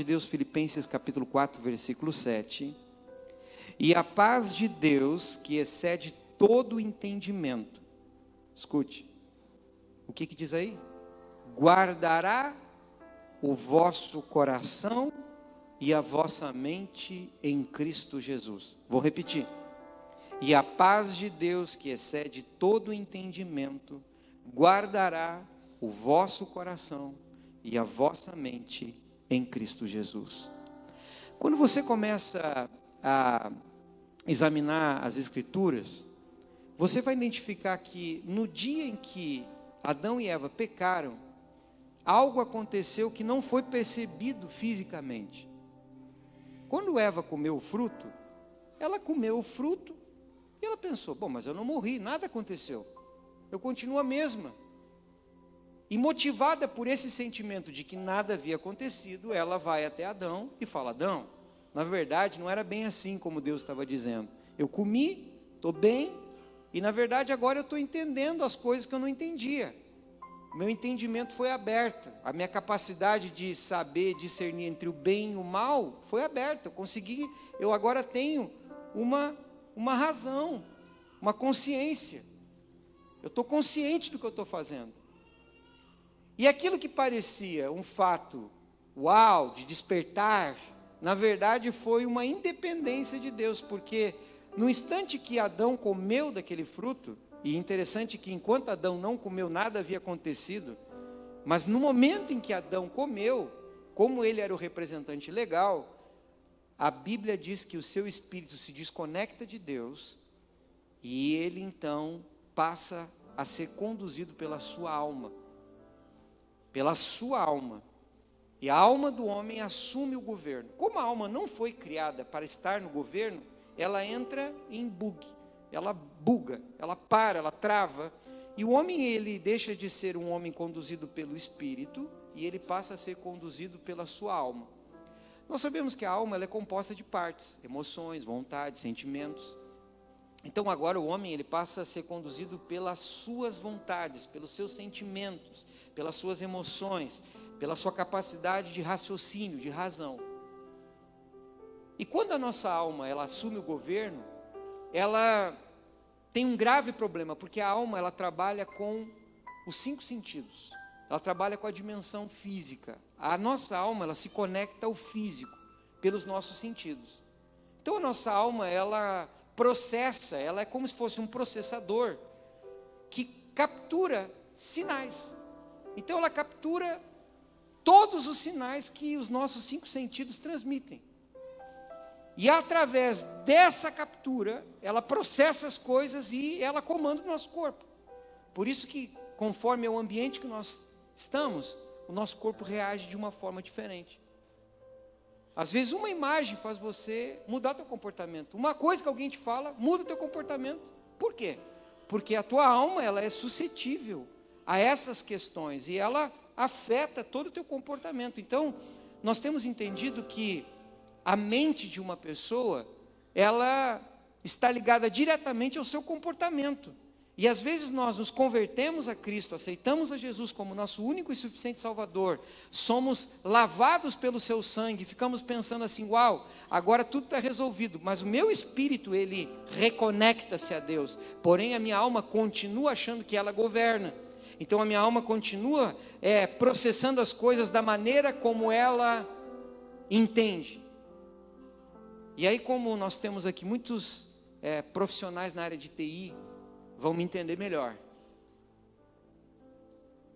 de Deus, Filipenses capítulo 4, versículo 7. E a paz de Deus, que excede todo o entendimento. Escute. O que, que diz aí? Guardará o vosso coração e a vossa mente em Cristo Jesus. Vou repetir. E a paz de Deus, que excede todo o entendimento, guardará o vosso coração e a vossa mente em Cristo Jesus. Quando você começa a examinar as Escrituras, você vai identificar que no dia em que Adão e Eva pecaram, algo aconteceu que não foi percebido fisicamente. Quando Eva comeu o fruto, ela comeu o fruto e ela pensou: bom, mas eu não morri, nada aconteceu, eu continuo a mesma. E motivada por esse sentimento de que nada havia acontecido, ela vai até Adão e fala: Adão, na verdade não era bem assim como Deus estava dizendo. Eu comi, estou bem, e na verdade agora eu estou entendendo as coisas que eu não entendia. Meu entendimento foi aberto, a minha capacidade de saber discernir entre o bem e o mal foi aberta. Eu consegui, eu agora tenho uma, uma razão, uma consciência. Eu estou consciente do que eu estou fazendo. E aquilo que parecia um fato, uau, de despertar, na verdade foi uma independência de Deus, porque no instante que Adão comeu daquele fruto, e interessante que enquanto Adão não comeu, nada havia acontecido, mas no momento em que Adão comeu, como ele era o representante legal, a Bíblia diz que o seu espírito se desconecta de Deus e ele então passa a ser conduzido pela sua alma pela sua alma. E a alma do homem assume o governo. Como a alma não foi criada para estar no governo, ela entra em bug, ela buga, ela para, ela trava. E o homem ele deixa de ser um homem conduzido pelo espírito e ele passa a ser conduzido pela sua alma. Nós sabemos que a alma é composta de partes, emoções, vontades, sentimentos. Então agora o homem ele passa a ser conduzido pelas suas vontades, pelos seus sentimentos, pelas suas emoções, pela sua capacidade de raciocínio, de razão. E quando a nossa alma ela assume o governo, ela tem um grave problema, porque a alma ela trabalha com os cinco sentidos. Ela trabalha com a dimensão física. A nossa alma ela se conecta ao físico pelos nossos sentidos. Então a nossa alma ela processa, ela é como se fosse um processador que captura sinais. Então ela captura todos os sinais que os nossos cinco sentidos transmitem. E através dessa captura, ela processa as coisas e ela comanda o nosso corpo. Por isso que, conforme é o ambiente que nós estamos, o nosso corpo reage de uma forma diferente. Às vezes uma imagem faz você mudar teu comportamento. Uma coisa que alguém te fala, muda teu comportamento. Por quê? Porque a tua alma, ela é suscetível a essas questões e ela afeta todo o teu comportamento. Então, nós temos entendido que a mente de uma pessoa, ela está ligada diretamente ao seu comportamento. E às vezes nós nos convertemos a Cristo, aceitamos a Jesus como nosso único e suficiente Salvador, somos lavados pelo seu sangue, ficamos pensando assim: uau, agora tudo está resolvido, mas o meu espírito ele reconecta-se a Deus, porém a minha alma continua achando que ela governa. Então a minha alma continua é, processando as coisas da maneira como ela entende. E aí, como nós temos aqui muitos é, profissionais na área de TI, vão me entender melhor.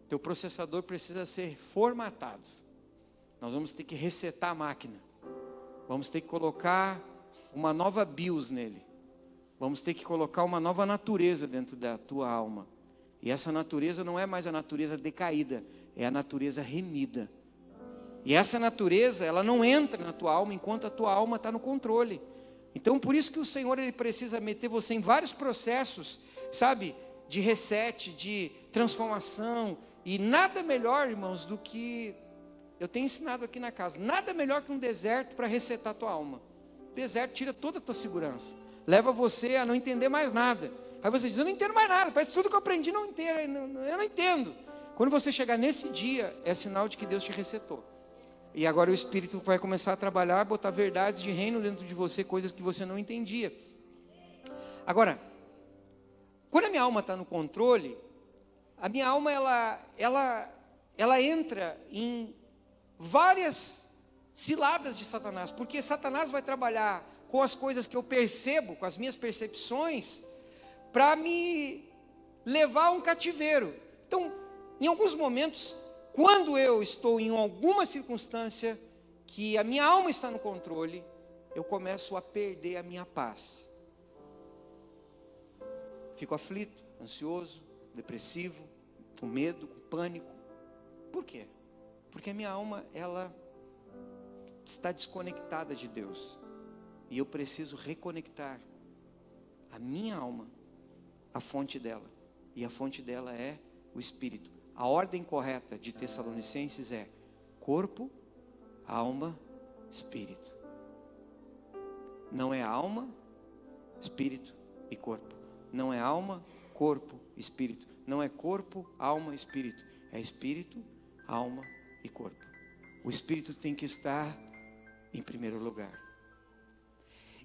Teu processador precisa ser formatado. Nós vamos ter que resetar a máquina. Vamos ter que colocar uma nova BIOS nele. Vamos ter que colocar uma nova natureza dentro da tua alma. E essa natureza não é mais a natureza decaída, é a natureza remida. E essa natureza, ela não entra na tua alma enquanto a tua alma está no controle. Então, por isso que o Senhor ele precisa meter você em vários processos sabe, de reset, de transformação. E nada melhor, irmãos, do que eu tenho ensinado aqui na casa. Nada melhor que um deserto para resetar a tua alma. O deserto tira toda a tua segurança. Leva você a não entender mais nada. Aí você diz, eu não entendo mais nada. Parece tudo que eu aprendi não entendo. Eu não entendo. Quando você chegar nesse dia, é sinal de que Deus te resetou. E agora o Espírito vai começar a trabalhar, botar verdades de reino dentro de você, coisas que você não entendia. Agora, quando a minha alma está no controle, a minha alma ela, ela, ela entra em várias ciladas de Satanás, porque Satanás vai trabalhar com as coisas que eu percebo, com as minhas percepções, para me levar a um cativeiro. Então, em alguns momentos, quando eu estou em alguma circunstância que a minha alma está no controle, eu começo a perder a minha paz. Fico aflito, ansioso, depressivo, com medo, com pânico. Por quê? Porque a minha alma, ela está desconectada de Deus. E eu preciso reconectar a minha alma à fonte dela. E a fonte dela é o Espírito. A ordem correta de Tessalonicenses é corpo, alma, espírito. Não é alma, espírito e corpo. Não é alma, corpo, espírito. Não é corpo, alma, espírito. É espírito, alma e corpo. O espírito tem que estar em primeiro lugar.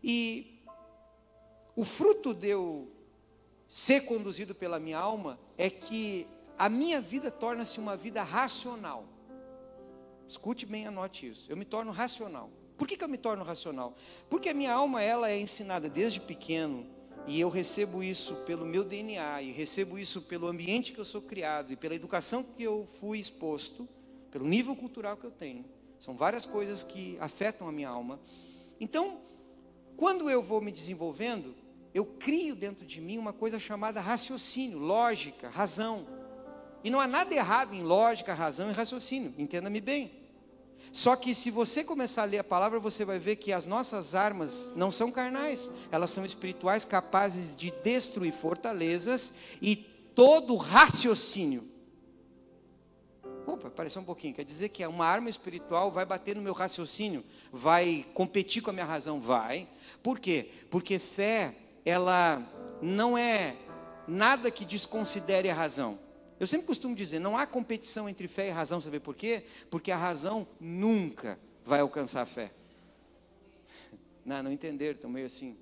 E o fruto de eu ser conduzido pela minha alma é que a minha vida torna-se uma vida racional. Escute bem, anote isso. Eu me torno racional. Por que, que eu me torno racional? Porque a minha alma ela é ensinada desde pequeno e eu recebo isso pelo meu DNA e recebo isso pelo ambiente que eu sou criado e pela educação que eu fui exposto, pelo nível cultural que eu tenho. São várias coisas que afetam a minha alma. Então, quando eu vou me desenvolvendo, eu crio dentro de mim uma coisa chamada raciocínio, lógica, razão. E não há nada errado em lógica, razão e raciocínio, entenda-me bem. Só que se você começar a ler a palavra, você vai ver que as nossas armas não são carnais, elas são espirituais, capazes de destruir fortalezas e todo raciocínio. Opa, pareceu um pouquinho. Quer dizer que uma arma espiritual vai bater no meu raciocínio, vai competir com a minha razão? Vai. Por quê? Porque fé, ela não é nada que desconsidere a razão. Eu sempre costumo dizer, não há competição entre fé e razão, sabe por quê? Porque a razão nunca vai alcançar a fé. Não, não entenderam, estão meio assim.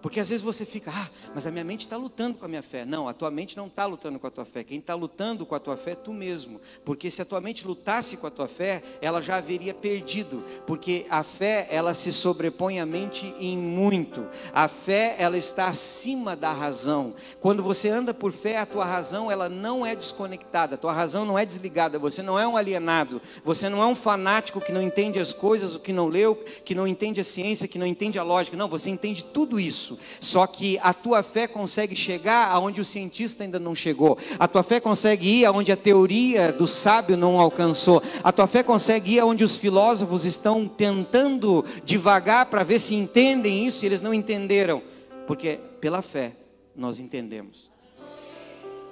Porque às vezes você fica, ah, mas a minha mente está lutando com a minha fé. Não, a tua mente não está lutando com a tua fé. Quem está lutando com a tua fé é tu mesmo. Porque se a tua mente lutasse com a tua fé, ela já haveria perdido. Porque a fé, ela se sobrepõe à mente em muito. A fé, ela está acima da razão. Quando você anda por fé, a tua razão, ela não é desconectada. A tua razão não é desligada. Você não é um alienado. Você não é um fanático que não entende as coisas, o que não leu, que não entende a ciência, que não entende a lógica. Não, você entende tudo isso isso. Só que a tua fé consegue chegar aonde o cientista ainda não chegou. A tua fé consegue ir aonde a teoria do sábio não alcançou. A tua fé consegue ir aonde os filósofos estão tentando devagar para ver se entendem isso e eles não entenderam. Porque pela fé nós entendemos.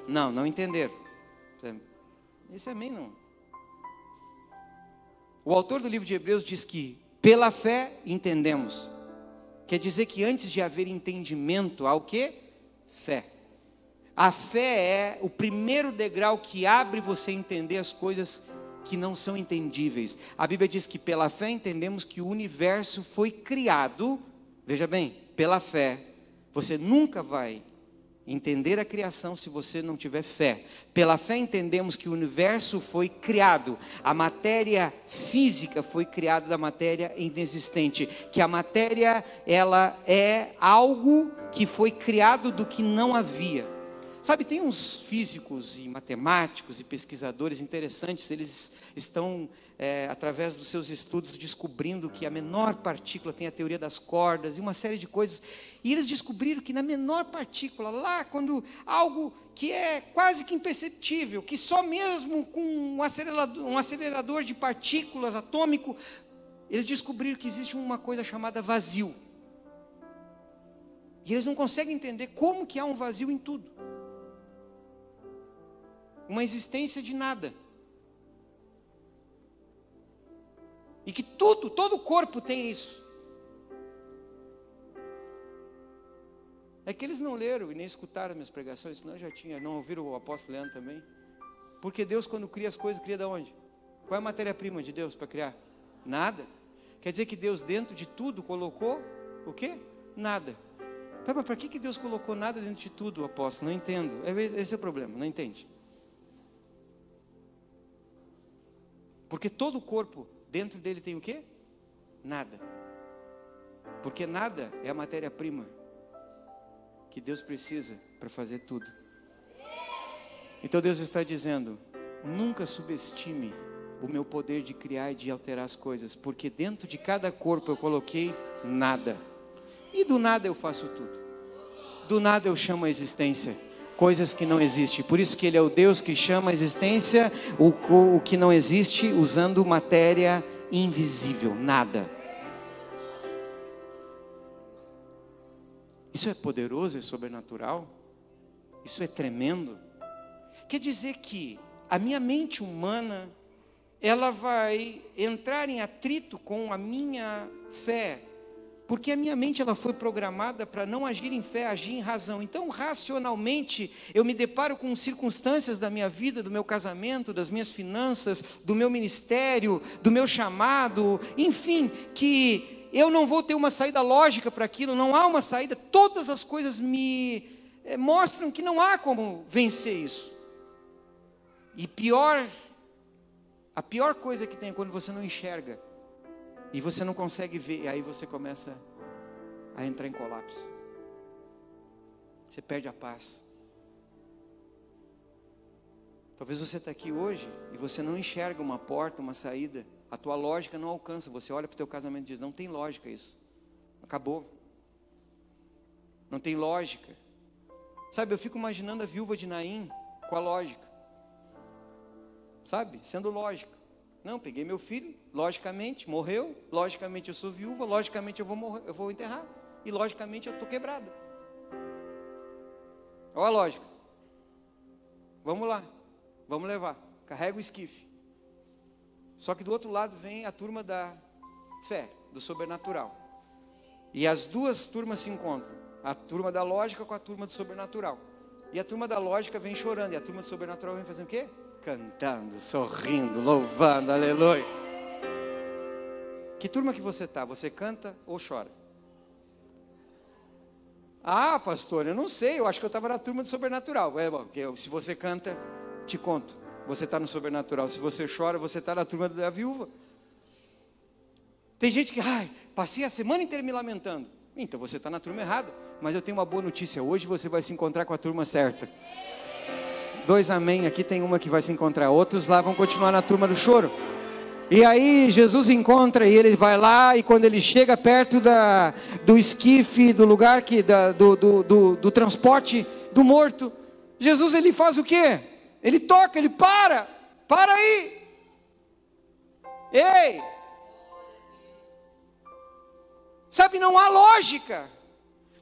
Não, não entenderam. Isso é mim não. O autor do livro de Hebreus diz que pela fé entendemos. Quer dizer que antes de haver entendimento, há o que? Fé. A fé é o primeiro degrau que abre você a entender as coisas que não são entendíveis. A Bíblia diz que pela fé entendemos que o universo foi criado, veja bem, pela fé. Você nunca vai entender a criação se você não tiver fé. Pela fé entendemos que o universo foi criado, a matéria física foi criada da matéria inexistente, que a matéria ela é algo que foi criado do que não havia. Sabe, tem uns físicos e matemáticos e pesquisadores interessantes, eles estão, é, através dos seus estudos, descobrindo que a menor partícula tem a teoria das cordas e uma série de coisas. E eles descobriram que na menor partícula, lá, quando algo que é quase que imperceptível, que só mesmo com um acelerador, um acelerador de partículas atômico, eles descobriram que existe uma coisa chamada vazio. E eles não conseguem entender como que há um vazio em tudo uma existência de nada. E que tudo, todo o corpo tem isso. É que eles não leram e nem escutaram minhas pregações, senão já tinha, não ouviram o apóstolo Leandro também. Porque Deus, quando cria as coisas, cria de onde? Qual é a matéria-prima de Deus para criar? Nada. Quer dizer que Deus dentro de tudo colocou o quê? Nada. Tá, mas para que, que Deus colocou nada dentro de tudo, apóstolo? Não entendo. É, esse é o problema, não entende. Porque todo o corpo, dentro dele tem o quê? Nada. Porque nada é a matéria-prima que Deus precisa para fazer tudo. Então Deus está dizendo: nunca subestime o meu poder de criar e de alterar as coisas, porque dentro de cada corpo eu coloquei nada. E do nada eu faço tudo. Do nada eu chamo a existência coisas que não existem. Por isso que ele é o Deus que chama a existência o, o que não existe usando matéria invisível, nada. Isso é poderoso, é sobrenatural. Isso é tremendo. Quer dizer que a minha mente humana ela vai entrar em atrito com a minha fé, porque a minha mente ela foi programada para não agir em fé, agir em razão. Então, racionalmente, eu me deparo com circunstâncias da minha vida, do meu casamento, das minhas finanças, do meu ministério, do meu chamado, enfim, que eu não vou ter uma saída lógica para aquilo, não há uma saída. Todas as coisas me eh, mostram que não há como vencer isso. E pior a pior coisa que tem é quando você não enxerga e você não consegue ver, aí você começa a entrar em colapso. Você perde a paz. Talvez você está aqui hoje e você não enxerga uma porta, uma saída. A tua lógica não alcança. Você olha para o teu casamento e diz: não tem lógica isso. Acabou. Não tem lógica. Sabe, eu fico imaginando a viúva de Naim com a lógica sabe? Sendo lógico. Não, peguei meu filho, logicamente, morreu, logicamente eu sou viúva, logicamente eu vou morrer, eu vou enterrar, e logicamente eu estou quebrada. Olha a lógica. Vamos lá, vamos levar. Carrega o esquife. Só que do outro lado vem a turma da fé, do sobrenatural. E as duas turmas se encontram. A turma da lógica com a turma do sobrenatural. E a turma da lógica vem chorando. E a turma do sobrenatural vem fazendo o quê? Cantando, sorrindo, louvando, aleluia. Que turma que você está? Você canta ou chora? Ah, pastor, eu não sei, eu acho que eu estava na turma do sobrenatural. É bom, se você canta, te conto, você está no sobrenatural. Se você chora, você está na turma da viúva. Tem gente que, ai, passei a semana inteira me lamentando. Então você está na turma errada. Mas eu tenho uma boa notícia: hoje você vai se encontrar com a turma certa. Dois amém, aqui tem uma que vai se encontrar, outros lá vão continuar na turma do choro. E aí Jesus encontra e ele vai lá e quando ele chega perto da, do esquife, do lugar que da, do, do, do, do transporte do morto, Jesus ele faz o quê? Ele toca, ele para, para aí. Ei! Sabe, não há lógica.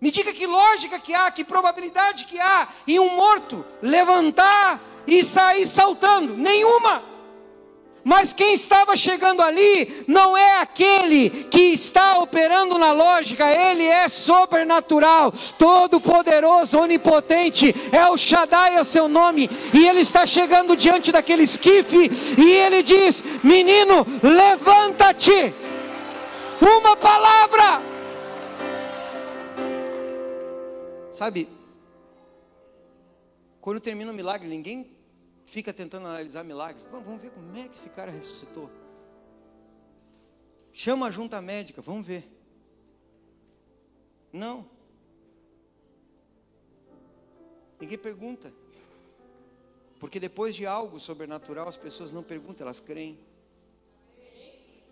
Me diga que lógica que há, que probabilidade que há em um morto levantar e sair saltando? Nenhuma. Mas quem estava chegando ali não é aquele que está operando na lógica, ele é sobrenatural, todo-poderoso, onipotente, é o Shaddai, é o seu nome, e ele está chegando diante daquele esquife, e ele diz: Menino, levanta-te, uma palavra, Sabe, quando termina o milagre, ninguém fica tentando analisar milagre. Vamos ver como é que esse cara ressuscitou. Chama a junta médica, vamos ver. Não. Ninguém pergunta. Porque depois de algo sobrenatural, as pessoas não perguntam, elas creem.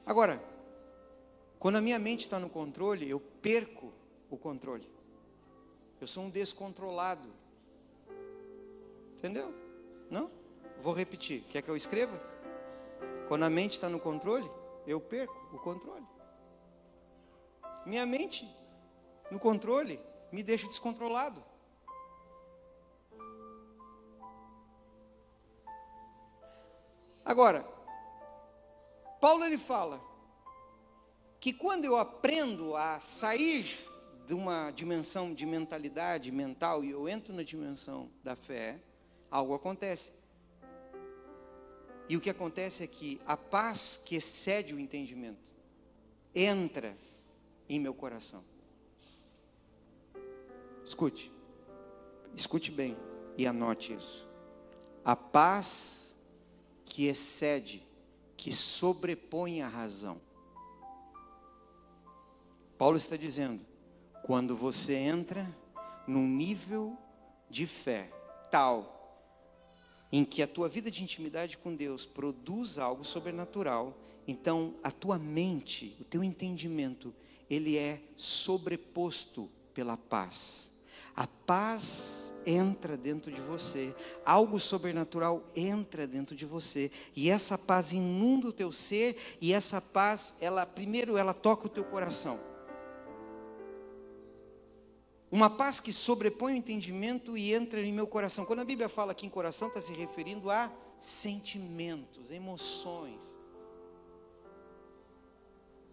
Agora, quando a minha mente está no controle, eu perco o controle. Eu sou um descontrolado. Entendeu? Não? Vou repetir. Quer que eu escreva? Quando a mente está no controle, eu perco o controle. Minha mente no controle me deixa descontrolado. Agora, Paulo ele fala que quando eu aprendo a sair de uma dimensão de mentalidade mental e eu entro na dimensão da fé, algo acontece. E o que acontece é que a paz que excede o entendimento entra em meu coração. Escute, escute bem e anote isso. A paz que excede, que sobrepõe a razão. Paulo está dizendo: quando você entra num nível de fé tal em que a tua vida de intimidade com Deus produz algo sobrenatural, então a tua mente, o teu entendimento, ele é sobreposto pela paz. A paz entra dentro de você, algo sobrenatural entra dentro de você, e essa paz inunda o teu ser, e essa paz, ela primeiro ela toca o teu coração. Uma paz que sobrepõe o entendimento e entra em meu coração. Quando a Bíblia fala aqui em coração, está se referindo a sentimentos, emoções.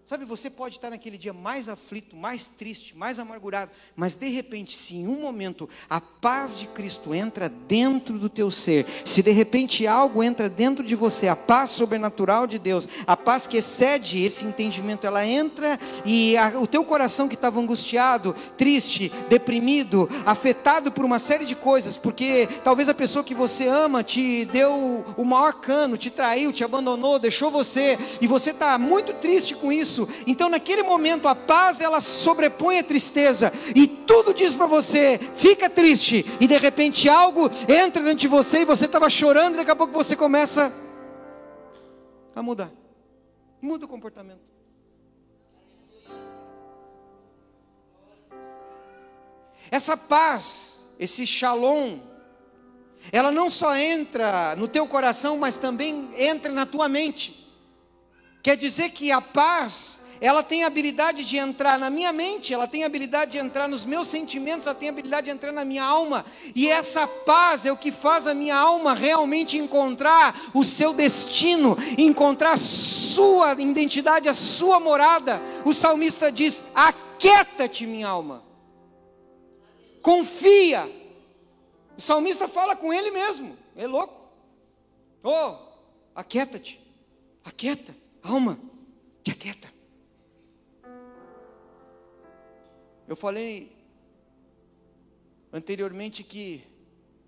Sabe, você pode estar naquele dia mais aflito, mais triste, mais amargurado, mas de repente, se em um momento a paz de Cristo entra dentro do teu ser, se de repente algo entra dentro de você, a paz sobrenatural de Deus, a paz que excede esse entendimento, ela entra e a, o teu coração que estava angustiado, triste, deprimido, afetado por uma série de coisas, porque talvez a pessoa que você ama te deu o maior cano, te traiu, te abandonou, deixou você, e você está muito triste com isso isso. Então, naquele momento, a paz ela sobrepõe a tristeza e tudo diz para você: fica triste. E de repente algo entra dentro de você e você estava chorando e daqui a pouco você começa a mudar. Muda o comportamento. Essa paz, esse shalom, ela não só entra no teu coração, mas também entra na tua mente. Quer dizer que a paz, ela tem a habilidade de entrar na minha mente, ela tem a habilidade de entrar nos meus sentimentos, ela tem a habilidade de entrar na minha alma, e essa paz é o que faz a minha alma realmente encontrar o seu destino, encontrar sua identidade, a sua morada. O salmista diz: Aquieta-te, minha alma, confia. O salmista fala com ele mesmo, é louco. Oh, aquieta-te, aquieta. Alma, te aquieta. Eu falei anteriormente que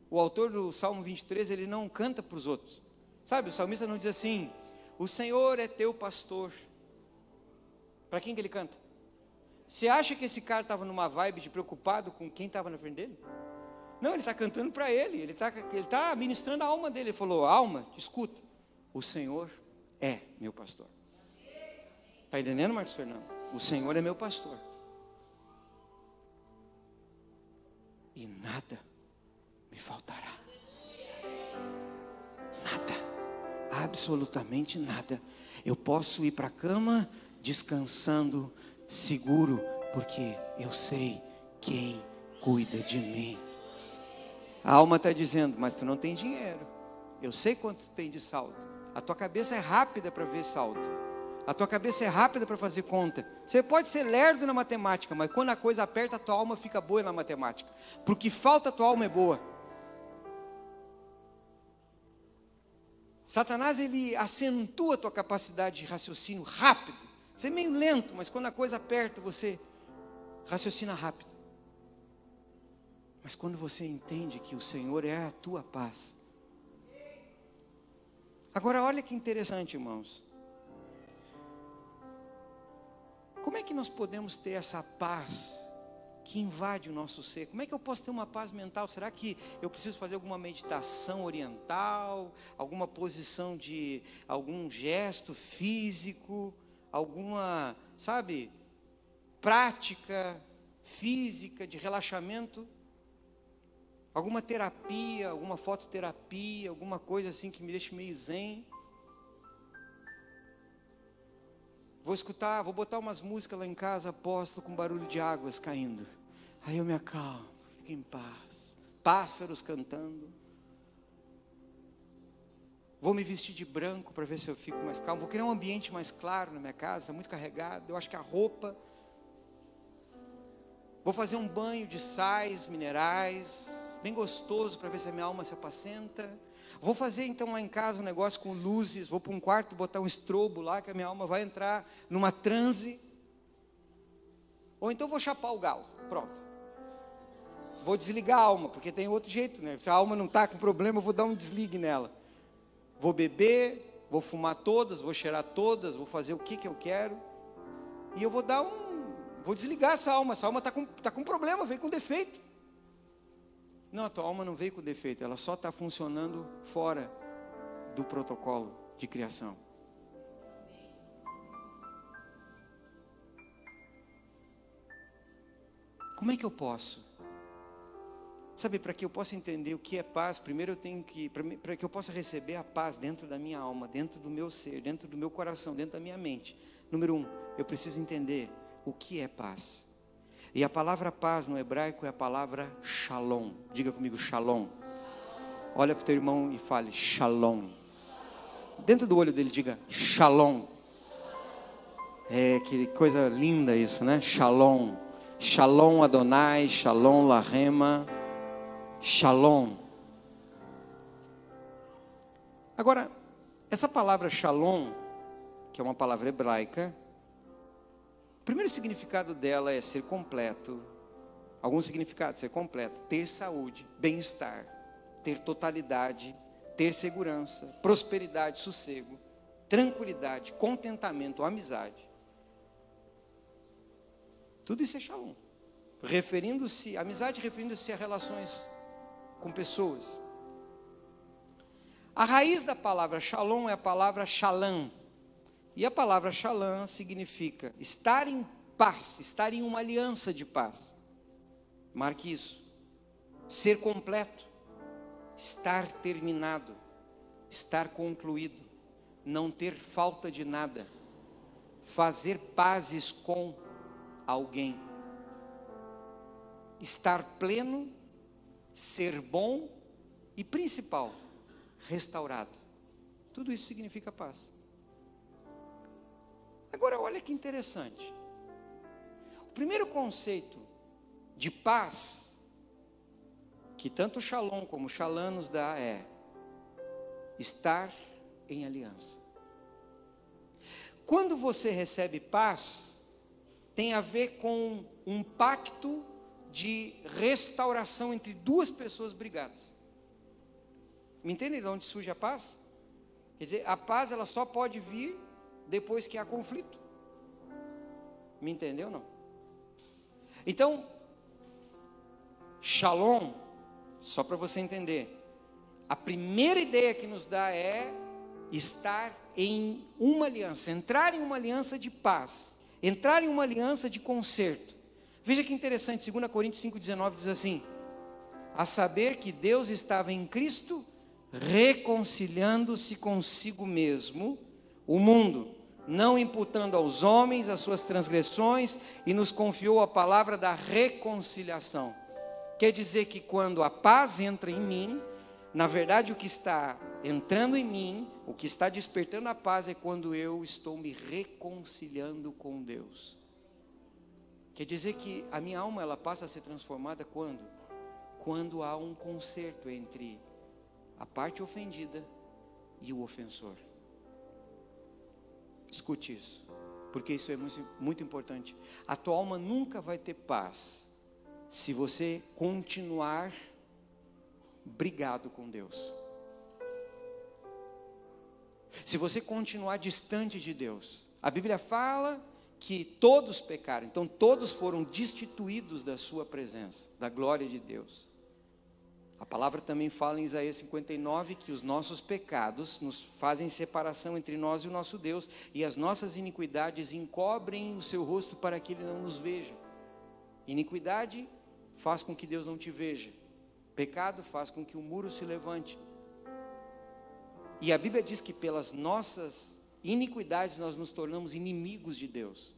o autor do Salmo 23, ele não canta para os outros. Sabe, o salmista não diz assim: "O Senhor é teu pastor". Para quem que ele canta? Você acha que esse cara estava numa vibe de preocupado com quem estava na frente dele? Não, ele está cantando para ele, ele está ele tá ministrando a alma dele. Ele falou: Alma, escuta, o Senhor é meu pastor. Está entendendo, Marcos Fernando? O Senhor é meu pastor. E nada me faltará. Nada. Absolutamente nada. Eu posso ir para a cama descansando, seguro, porque eu sei quem cuida de mim. A alma está dizendo, mas tu não tem dinheiro. Eu sei quanto tu tem de saldo. A tua cabeça é rápida para ver saldo. A tua cabeça é rápida para fazer conta. Você pode ser lerdo na matemática, mas quando a coisa aperta, a tua alma fica boa na matemática. Porque falta, a tua alma é boa. Satanás ele acentua a tua capacidade de raciocínio rápido. Você é meio lento, mas quando a coisa aperta, você raciocina rápido. Mas quando você entende que o Senhor é a tua paz, Agora, olha que interessante, irmãos. Como é que nós podemos ter essa paz que invade o nosso ser? Como é que eu posso ter uma paz mental? Será que eu preciso fazer alguma meditação oriental, alguma posição de algum gesto físico, alguma, sabe, prática física de relaxamento? Alguma terapia, alguma fototerapia, alguma coisa assim que me deixe meio zen. Vou escutar, vou botar umas músicas lá em casa, aposto com barulho de águas caindo. Aí eu me acalmo, fico em paz. Pássaros cantando. Vou me vestir de branco para ver se eu fico mais calmo. Vou criar um ambiente mais claro na minha casa, está muito carregado. Eu acho que a roupa. Vou fazer um banho de sais minerais bem gostoso para ver se a minha alma se apacenta. Vou fazer então lá em casa um negócio com luzes, vou para um quarto botar um estrobo lá, que a minha alma vai entrar numa transe. Ou então vou chapar o galo, pronto. Vou desligar a alma, porque tem outro jeito, né? Se a alma não está com problema, eu vou dar um desligue nela. Vou beber, vou fumar todas, vou cheirar todas, vou fazer o que, que eu quero. E eu vou dar um. Vou desligar essa alma. Essa alma está com, tá com problema, veio com defeito. Não, a tua alma não veio com defeito, ela só está funcionando fora do protocolo de criação. Como é que eu posso? Sabe, para que eu possa entender o que é paz, primeiro eu tenho que, para que eu possa receber a paz dentro da minha alma, dentro do meu ser, dentro do meu coração, dentro da minha mente. Número um, eu preciso entender o que é paz. E a palavra paz no hebraico é a palavra shalom. Diga comigo, shalom. Olha para o teu irmão e fale, shalom. Dentro do olho dele, diga, shalom. É, que coisa linda isso, né? Shalom. Shalom Adonai, Shalom Lahema, Shalom. Agora, essa palavra shalom, que é uma palavra hebraica, o primeiro significado dela é ser completo. Alguns significados, ser completo, ter saúde, bem-estar, ter totalidade, ter segurança, prosperidade, sossego, tranquilidade, contentamento, amizade. Tudo isso é shalom. Referindo-se, amizade referindo-se a relações com pessoas. A raiz da palavra shalom é a palavra shalom, e a palavra shalom significa estar em paz, estar em uma aliança de paz. Marque isso. Ser completo, estar terminado, estar concluído, não ter falta de nada, fazer pazes com alguém, estar pleno, ser bom e principal, restaurado. Tudo isso significa paz. Agora, olha que interessante. O primeiro conceito de paz, que tanto Shalom como Shalom nos dá, é estar em aliança. Quando você recebe paz, tem a ver com um pacto de restauração entre duas pessoas brigadas. Me entende de onde surge a paz? Quer dizer, a paz ela só pode vir depois que há conflito. Me entendeu não? Então, Shalom, só para você entender, a primeira ideia que nos dá é estar em uma aliança, entrar em uma aliança de paz, entrar em uma aliança de conserto. Veja que interessante, 2 Coríntios 5,19 diz assim: a saber que Deus estava em Cristo reconciliando-se consigo mesmo o mundo não imputando aos homens as suas transgressões, e nos confiou a palavra da reconciliação. Quer dizer que quando a paz entra em mim, na verdade o que está entrando em mim, o que está despertando a paz é quando eu estou me reconciliando com Deus. Quer dizer que a minha alma ela passa a ser transformada quando? Quando há um conserto entre a parte ofendida e o ofensor. Escute isso, porque isso é muito, importante. A tua alma nunca vai ter paz se você continuar brigado com Deus. Se você continuar distante de Deus. A Bíblia fala que todos pecaram, então todos foram destituídos da sua presença, da glória de Deus. A palavra também fala em Isaías 59 que os nossos pecados nos fazem separação entre nós e o nosso Deus, e as nossas iniquidades encobrem o seu rosto para que ele não nos veja. Iniquidade faz com que Deus não te veja. Pecado faz com que o muro se levante. E a Bíblia diz que pelas nossas iniquidades nós nos tornamos inimigos de Deus.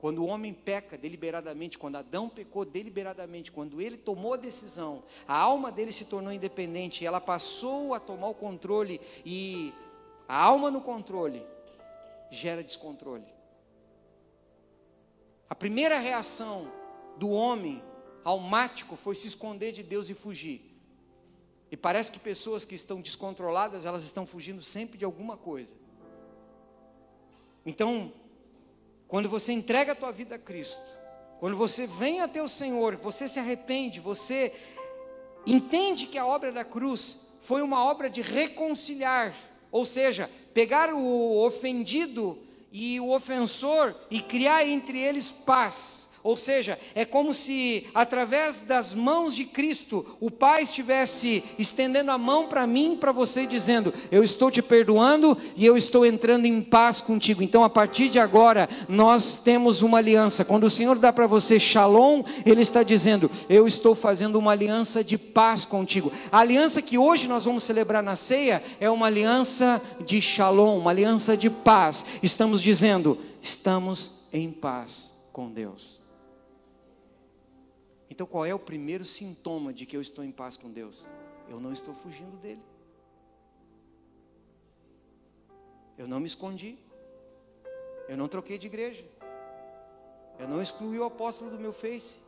Quando o homem peca deliberadamente, quando Adão pecou deliberadamente, quando ele tomou a decisão, a alma dele se tornou independente, ela passou a tomar o controle e a alma no controle gera descontrole. A primeira reação do homem almático foi se esconder de Deus e fugir. E parece que pessoas que estão descontroladas, elas estão fugindo sempre de alguma coisa. Então, quando você entrega a tua vida a Cristo, quando você vem até o Senhor, você se arrepende, você entende que a obra da cruz foi uma obra de reconciliar, ou seja, pegar o ofendido e o ofensor e criar entre eles paz. Ou seja, é como se através das mãos de Cristo o Pai estivesse estendendo a mão para mim para você, dizendo: Eu estou te perdoando e eu estou entrando em paz contigo. Então, a partir de agora, nós temos uma aliança. Quando o Senhor dá para você shalom, Ele está dizendo: Eu estou fazendo uma aliança de paz contigo. A aliança que hoje nós vamos celebrar na ceia é uma aliança de shalom, uma aliança de paz. Estamos dizendo: Estamos em paz com Deus. Então, qual é o primeiro sintoma de que eu estou em paz com Deus? Eu não estou fugindo dele. Eu não me escondi. Eu não troquei de igreja. Eu não excluí o apóstolo do meu face.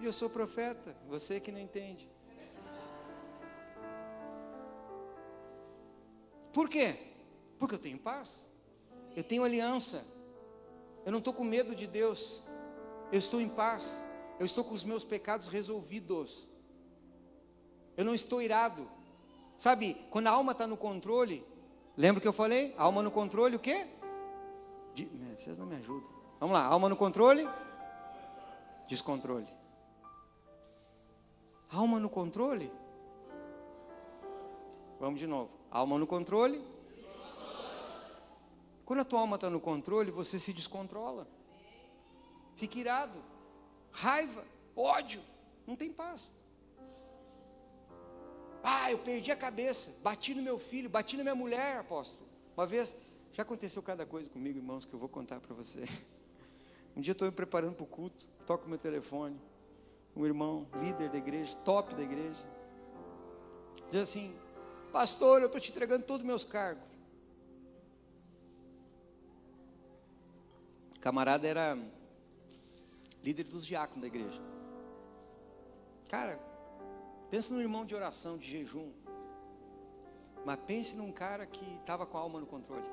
E eu sou profeta, você que não entende. Por quê? Porque eu tenho paz. Eu tenho aliança. Eu não estou com medo de Deus. Eu estou em paz. Eu estou com os meus pecados resolvidos. Eu não estou irado. Sabe, quando a alma está no controle, lembra que eu falei? alma no controle, o quê? De, vocês não me ajudam. Vamos lá, alma no controle? Descontrole. Alma no controle? Vamos de novo. Alma no controle? Quando a tua alma está no controle, você se descontrola. Fica irado, raiva, ódio, não tem paz. Ah, eu perdi a cabeça, bati no meu filho, bati na minha mulher, apóstolo. Uma vez, já aconteceu cada coisa comigo, irmãos, que eu vou contar para você. Um dia estou me preparando para o culto, toco meu telefone, um irmão, líder da igreja, top da igreja, diz assim: Pastor, eu estou te entregando todos os meus cargos. O camarada era líder dos diáconos da igreja. Cara, pensa num irmão de oração, de jejum. Mas pense num cara que estava com a alma no controle.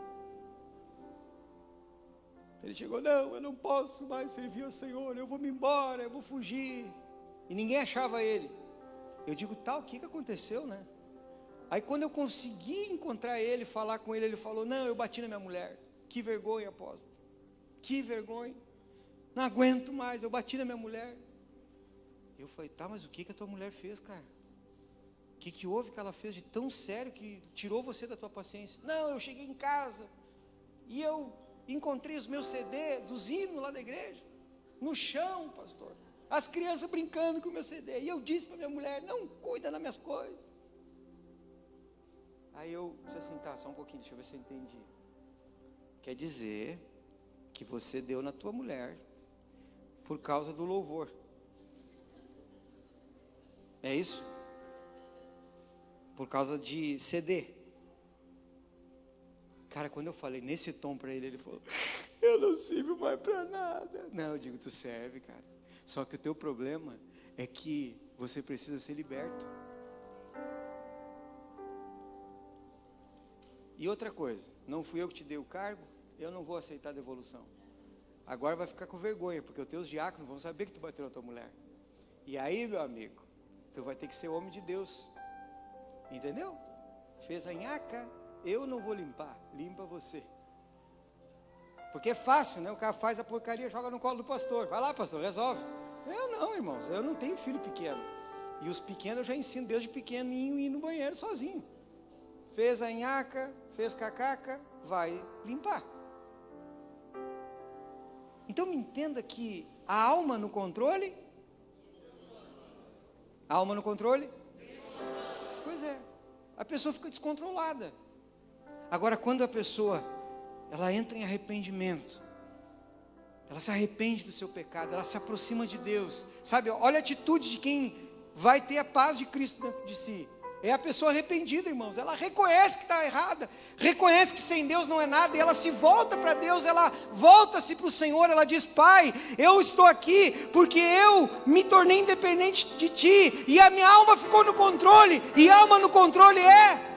Ele chegou, não, eu não posso mais servir ao Senhor, eu vou me embora, eu vou fugir. E ninguém achava ele. Eu digo, tal, o que, que aconteceu, né? Aí quando eu consegui encontrar ele, falar com ele, ele falou, não, eu bati na minha mulher. Que vergonha, apóstolo. Que vergonha. Não aguento mais. Eu bati na minha mulher. Eu falei, tá, mas o que, que a tua mulher fez, cara? O que, que houve que ela fez de tão sério que tirou você da tua paciência? Não, eu cheguei em casa e eu encontrei os meus CD dos hinos lá da igreja, no chão, pastor. As crianças brincando com o meu CD. E eu disse para minha mulher: não, cuida das minhas coisas. Aí eu disse assim: tá, só um pouquinho, deixa eu ver se eu entendi. Quer dizer que você deu na tua mulher por causa do louvor. É isso? Por causa de CD. Cara, quando eu falei nesse tom para ele, ele falou: Eu não sirvo mais para nada. Não, eu digo: Tu serve, cara. Só que o teu problema é que você precisa ser liberto. E outra coisa, não fui eu que te dei o cargo, eu não vou aceitar a devolução. Agora vai ficar com vergonha, porque os teus diáconos vão saber que tu bateu na tua mulher. E aí, meu amigo, tu vai ter que ser homem de Deus. Entendeu? Fez a nhaca, eu não vou limpar, limpa você. Porque é fácil, né? O cara faz a porcaria, joga no colo do pastor. Vai lá, pastor, resolve. Eu não, irmãos, eu não tenho filho pequeno. E os pequenos eu já ensino desde pequenininho ir no banheiro sozinho. Fez a nhaca, fez cacaca, vai limpar. Então me entenda que a alma no controle. A alma no controle? Pois é. A pessoa fica descontrolada. Agora, quando a pessoa ela entra em arrependimento, ela se arrepende do seu pecado, ela se aproxima de Deus. Sabe, olha a atitude de quem vai ter a paz de Cristo dentro de si. É a pessoa arrependida, irmãos. Ela reconhece que está errada, reconhece que sem Deus não é nada, e ela se volta para Deus, ela volta-se para o Senhor, ela diz: Pai, eu estou aqui porque eu me tornei independente de Ti, e a minha alma ficou no controle, e alma no controle é.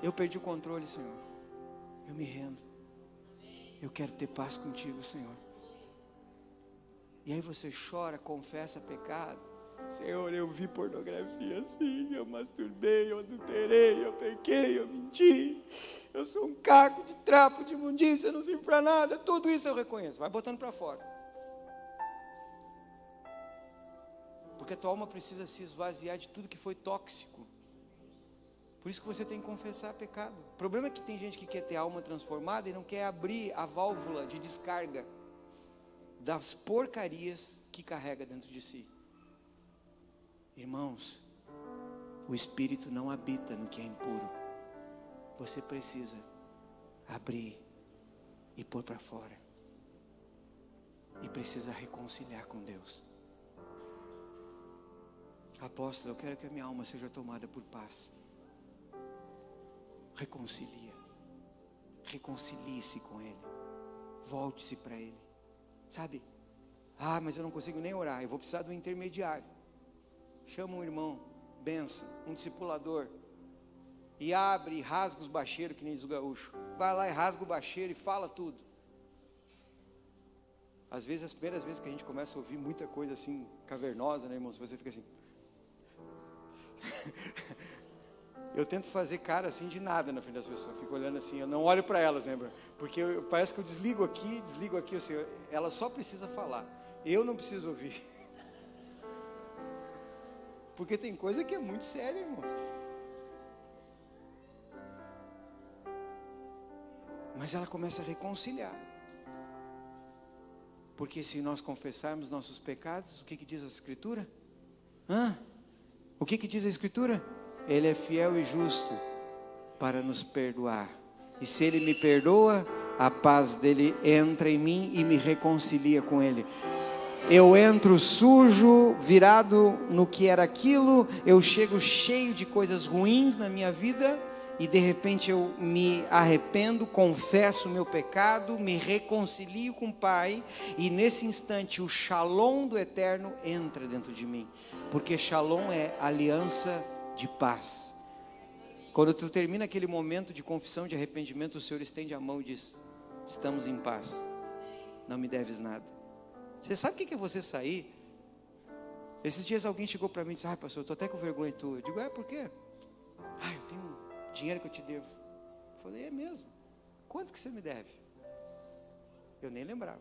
Eu perdi o controle, Senhor. Eu me rendo. Eu quero ter paz contigo, Senhor. E aí você chora, confessa pecado Senhor, eu vi pornografia assim, eu masturbei, eu adulterei, eu pequei, eu menti. Eu sou um caco de trapo, de imundícia, não sirvo para nada. Tudo isso eu reconheço. Vai botando para fora. Porque a tua alma precisa se esvaziar de tudo que foi tóxico. Por isso que você tem que confessar pecado. O problema é que tem gente que quer ter a alma transformada e não quer abrir a válvula de descarga das porcarias que carrega dentro de si. Irmãos, o Espírito não habita no que é impuro. Você precisa abrir e pôr para fora. E precisa reconciliar com Deus. Apóstolo, eu quero que a minha alma seja tomada por paz. Reconcilia. Reconcilie-se com Ele. Volte-se para Ele. Sabe? Ah, mas eu não consigo nem orar. Eu vou precisar do intermediário. Chama um irmão, benção, um discipulador. E abre e rasga os bacheiros, que nem diz o gaúcho. Vai lá e rasga o bacheiro e fala tudo. Às vezes, as primeiras vezes que a gente começa a ouvir muita coisa assim, cavernosa, né, irmãos? Você fica assim. eu tento fazer cara assim de nada na frente das pessoas. Eu fico olhando assim, eu não olho para elas, lembra? Porque eu, parece que eu desligo aqui, desligo aqui, assim, ela só precisa falar. Eu não preciso ouvir. Porque tem coisa que é muito séria, irmãos. Mas ela começa a reconciliar. Porque se nós confessarmos nossos pecados, o que, que diz a Escritura? Hã? O que, que diz a Escritura? Ele é fiel e justo para nos perdoar. E se Ele me perdoa, a paz dele entra em mim e me reconcilia com Ele eu entro sujo, virado no que era aquilo, eu chego cheio de coisas ruins na minha vida e de repente eu me arrependo, confesso o meu pecado, me reconcilio com o Pai e nesse instante o shalom do eterno entra dentro de mim, porque shalom é aliança de paz. Quando tu termina aquele momento de confissão, de arrependimento, o Senhor estende a mão e diz: Estamos em paz, não me deves nada. Você sabe o que é você sair? Esses dias alguém chegou para mim e disse: Ah, pastor, eu estou até com vergonha tua. Eu digo: É, por quê? Ah, eu tenho dinheiro que eu te devo. Eu falei: É mesmo? Quanto que você me deve? Eu nem lembrava.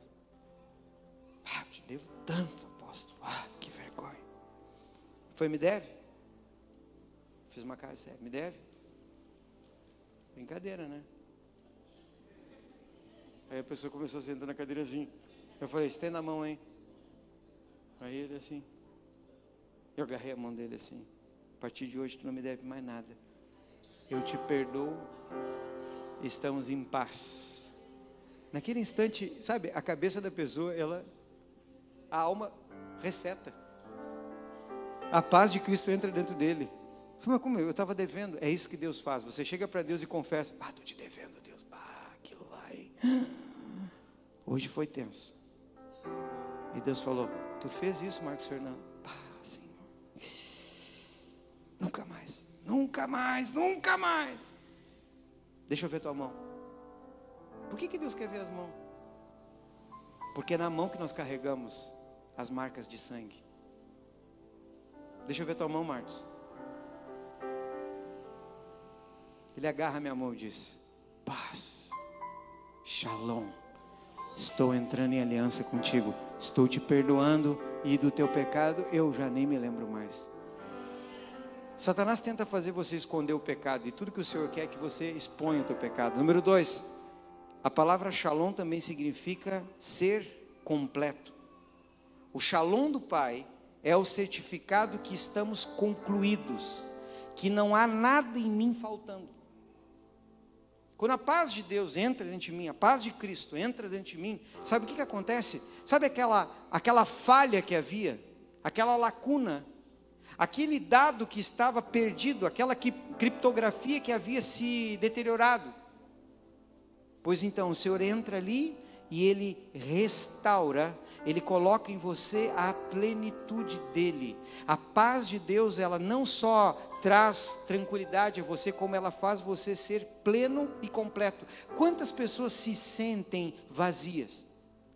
Ah, eu te devo tanto, apóstolo. Ah, que vergonha. Foi, me deve? Fiz uma cara séria: Me deve? Brincadeira, né? Aí a pessoa começou a sentar na cadeira assim. Eu falei, estenda a mão, hein? Aí ele assim. Eu agarrei a mão dele assim. A partir de hoje tu não me deve mais nada. Eu te perdoo. Estamos em paz. Naquele instante, sabe, a cabeça da pessoa, ela, a alma receta. A paz de Cristo entra dentro dele. Mas como eu estava devendo? É isso que Deus faz. Você chega para Deus e confessa: Ah, estou te devendo, Deus. Ah, aquilo lá, hein? Hoje foi tenso. E Deus falou: Tu fez isso, Marcos Fernando? Pá, Senhor. Nunca mais, nunca mais, nunca mais. Deixa eu ver tua mão. Por que, que Deus quer ver as mãos? Porque é na mão que nós carregamos as marcas de sangue. Deixa eu ver tua mão, Marcos. Ele agarra minha mão e diz: Paz, Shalom. Estou entrando em aliança contigo. Estou te perdoando e do teu pecado eu já nem me lembro mais. Satanás tenta fazer você esconder o pecado e tudo que o Senhor quer é que você exponha o teu pecado. Número dois, a palavra shalom também significa ser completo. O shalom do Pai é o certificado que estamos concluídos, que não há nada em mim faltando. Quando a paz de Deus entra dentro de mim, a paz de Cristo entra dentro de mim, sabe o que, que acontece? Sabe aquela, aquela falha que havia, aquela lacuna, aquele dado que estava perdido, aquela que, criptografia que havia se deteriorado. Pois então, o Senhor entra ali e ele restaura, ele coloca em você a plenitude dele. A paz de Deus, ela não só traz tranquilidade a você, como ela faz você ser pleno e completo. Quantas pessoas se sentem vazias?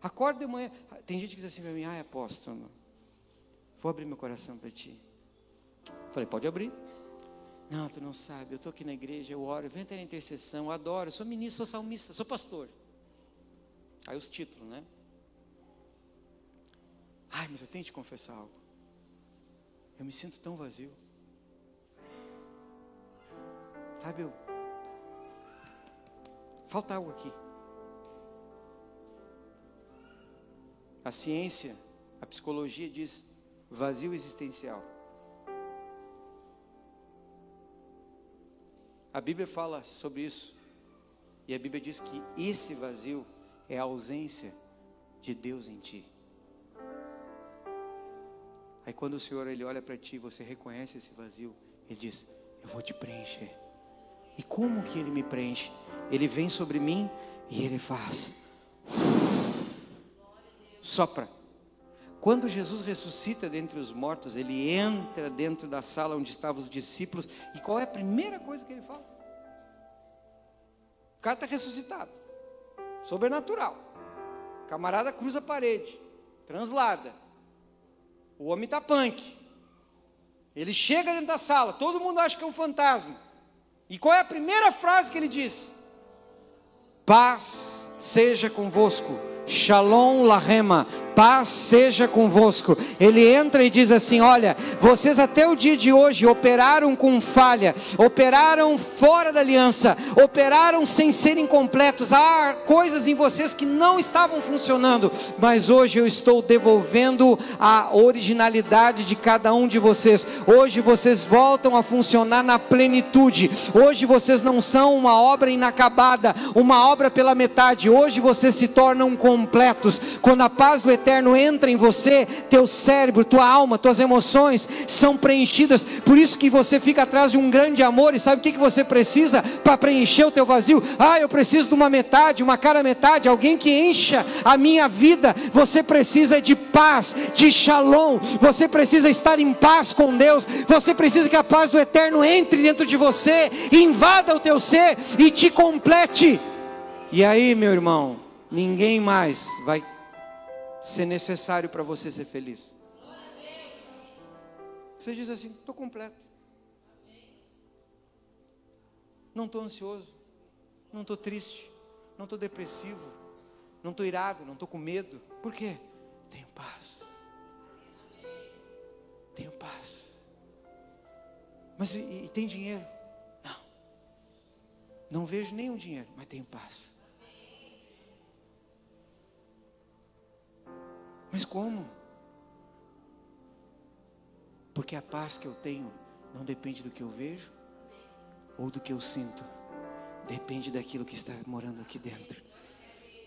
Acorda de manhã. Tem gente que diz assim para mim: ai, apóstolo, vou abrir meu coração para ti. Falei: pode abrir. Não, tu não sabe, eu estou aqui na igreja, eu oro, eu venho ter intercessão, eu adoro, eu sou ministro, sou salmista, sou pastor. Aí os títulos, né? Ai, mas eu tenho que te confessar algo. Eu me sinto tão vazio. Sabe, eu... falta algo aqui. A ciência, a psicologia diz vazio existencial. A Bíblia fala sobre isso. E a Bíblia diz que esse vazio é a ausência de Deus em ti. Aí quando o Senhor ele olha para ti, você reconhece esse vazio, ele diz: "Eu vou te preencher". E como que ele me preenche? Ele vem sobre mim e ele faz sopra. Quando Jesus ressuscita dentre os mortos, ele entra dentro da sala onde estavam os discípulos, e qual é a primeira coisa que ele fala? O cara está ressuscitado, sobrenatural. Camarada cruza a parede, translada. O homem está punk. Ele chega dentro da sala, todo mundo acha que é um fantasma. E qual é a primeira frase que ele diz? Paz seja convosco. Shalom Lahema, paz seja convosco. Ele entra e diz assim: Olha, vocês até o dia de hoje operaram com falha, operaram fora da aliança, operaram sem serem completos. Há coisas em vocês que não estavam funcionando, mas hoje eu estou devolvendo a originalidade de cada um de vocês. Hoje vocês voltam a funcionar na plenitude. Hoje vocês não são uma obra inacabada, uma obra pela metade. Hoje vocês se tornam completos. Quando a paz do eterno eterno entra em você, teu cérebro, tua alma, tuas emoções são preenchidas. Por isso que você fica atrás de um grande amor e sabe o que, que você precisa para preencher o teu vazio? Ah, eu preciso de uma metade, uma cara metade, alguém que encha a minha vida. Você precisa de paz, de shalom. Você precisa estar em paz com Deus. Você precisa que a paz do eterno entre dentro de você, invada o teu ser e te complete. E aí, meu irmão, ninguém mais vai ser necessário para você ser feliz. Você diz assim: estou completo. Não estou ansioso, não estou triste, não estou depressivo, não estou irado, não estou com medo. Por quê? Tenho paz. Tenho paz. Mas e, e tem dinheiro? Não. Não vejo nenhum dinheiro, mas tenho paz. Mas como? Porque a paz que eu tenho não depende do que eu vejo ou do que eu sinto, depende daquilo que está morando aqui dentro.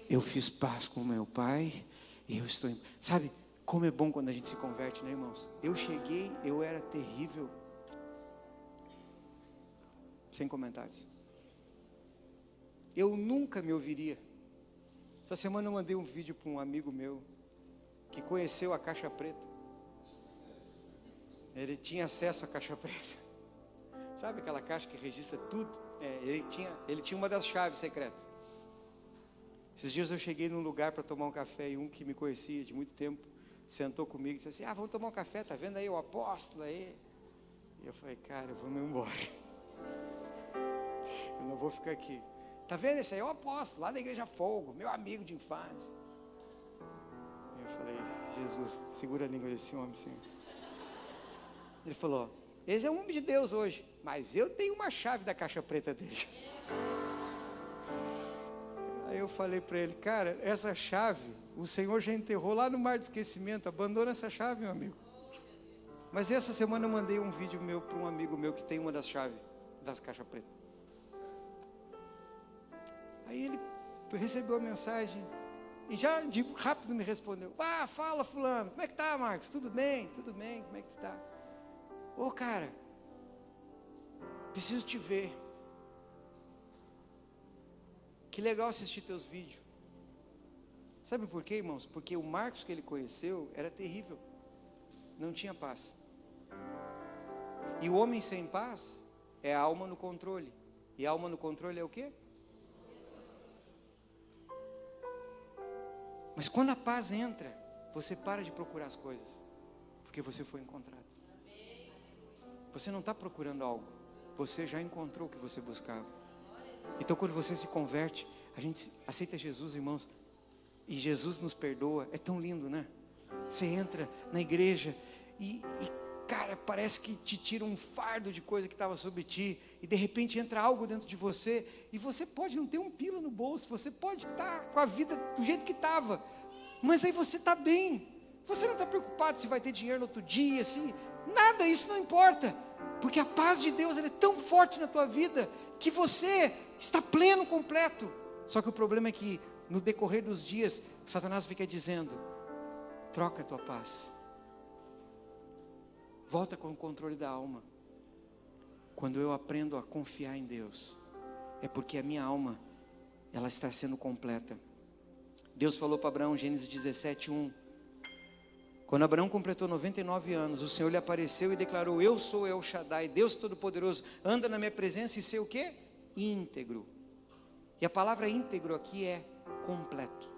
Eu fiz paz com meu pai e eu estou. Sabe como é bom quando a gente se converte, né, irmãos? Eu cheguei, eu era terrível. Sem comentários. Eu nunca me ouviria. Essa semana eu mandei um vídeo para um amigo meu que conheceu a caixa preta. Ele tinha acesso à caixa preta. Sabe aquela caixa que registra tudo? É, ele, tinha, ele tinha uma das chaves secretas. Esses dias eu cheguei num lugar para tomar um café e um que me conhecia de muito tempo sentou comigo e disse assim: Ah, vamos tomar um café, tá vendo aí o apóstolo aí? E eu falei: Cara, eu vou me embora. Eu não vou ficar aqui. Tá vendo esse aí é o apóstolo, lá da igreja Fogo, meu amigo de infância. Falei, Jesus, segura a língua desse homem, Senhor. Ele falou, esse é um homem de Deus hoje, mas eu tenho uma chave da caixa preta dele. Aí eu falei para ele, cara, essa chave, o Senhor já enterrou lá no mar de esquecimento, abandona essa chave, meu amigo. Mas essa semana eu mandei um vídeo meu para um amigo meu que tem uma das chaves das caixas pretas. Aí ele recebeu a mensagem, e já de rápido me respondeu: Ah, fala, Fulano, como é que tá, Marcos? Tudo bem? Tudo bem? Como é que tu tá? Ô oh, cara, preciso te ver. Que legal assistir teus vídeos. Sabe por quê, irmãos? Porque o Marcos que ele conheceu era terrível. Não tinha paz. E o homem sem paz é a alma no controle. E a alma no controle é o quê? Mas quando a paz entra, você para de procurar as coisas, porque você foi encontrado. Você não está procurando algo, você já encontrou o que você buscava. Então, quando você se converte, a gente aceita Jesus, irmãos, e Jesus nos perdoa. É tão lindo, né? Você entra na igreja e, e cara, parece que te tira um fardo de coisa que estava sobre ti, e de repente entra algo dentro de você, e você pode não ter um pila no bolso, você pode estar tá com a vida do jeito que estava, mas aí você está bem, você não está preocupado se vai ter dinheiro no outro dia, assim, nada, isso não importa, porque a paz de Deus é tão forte na tua vida, que você está pleno, completo, só que o problema é que no decorrer dos dias, Satanás fica dizendo: troca a tua paz Volta com o controle da alma. Quando eu aprendo a confiar em Deus, é porque a minha alma ela está sendo completa. Deus falou para Abraão, Gênesis 17, 1. Quando Abraão completou 99 anos, o Senhor lhe apareceu e declarou: Eu sou El Shaddai, Deus Todo-Poderoso, anda na minha presença e ser o quê? Íntegro. E a palavra íntegro aqui é completo.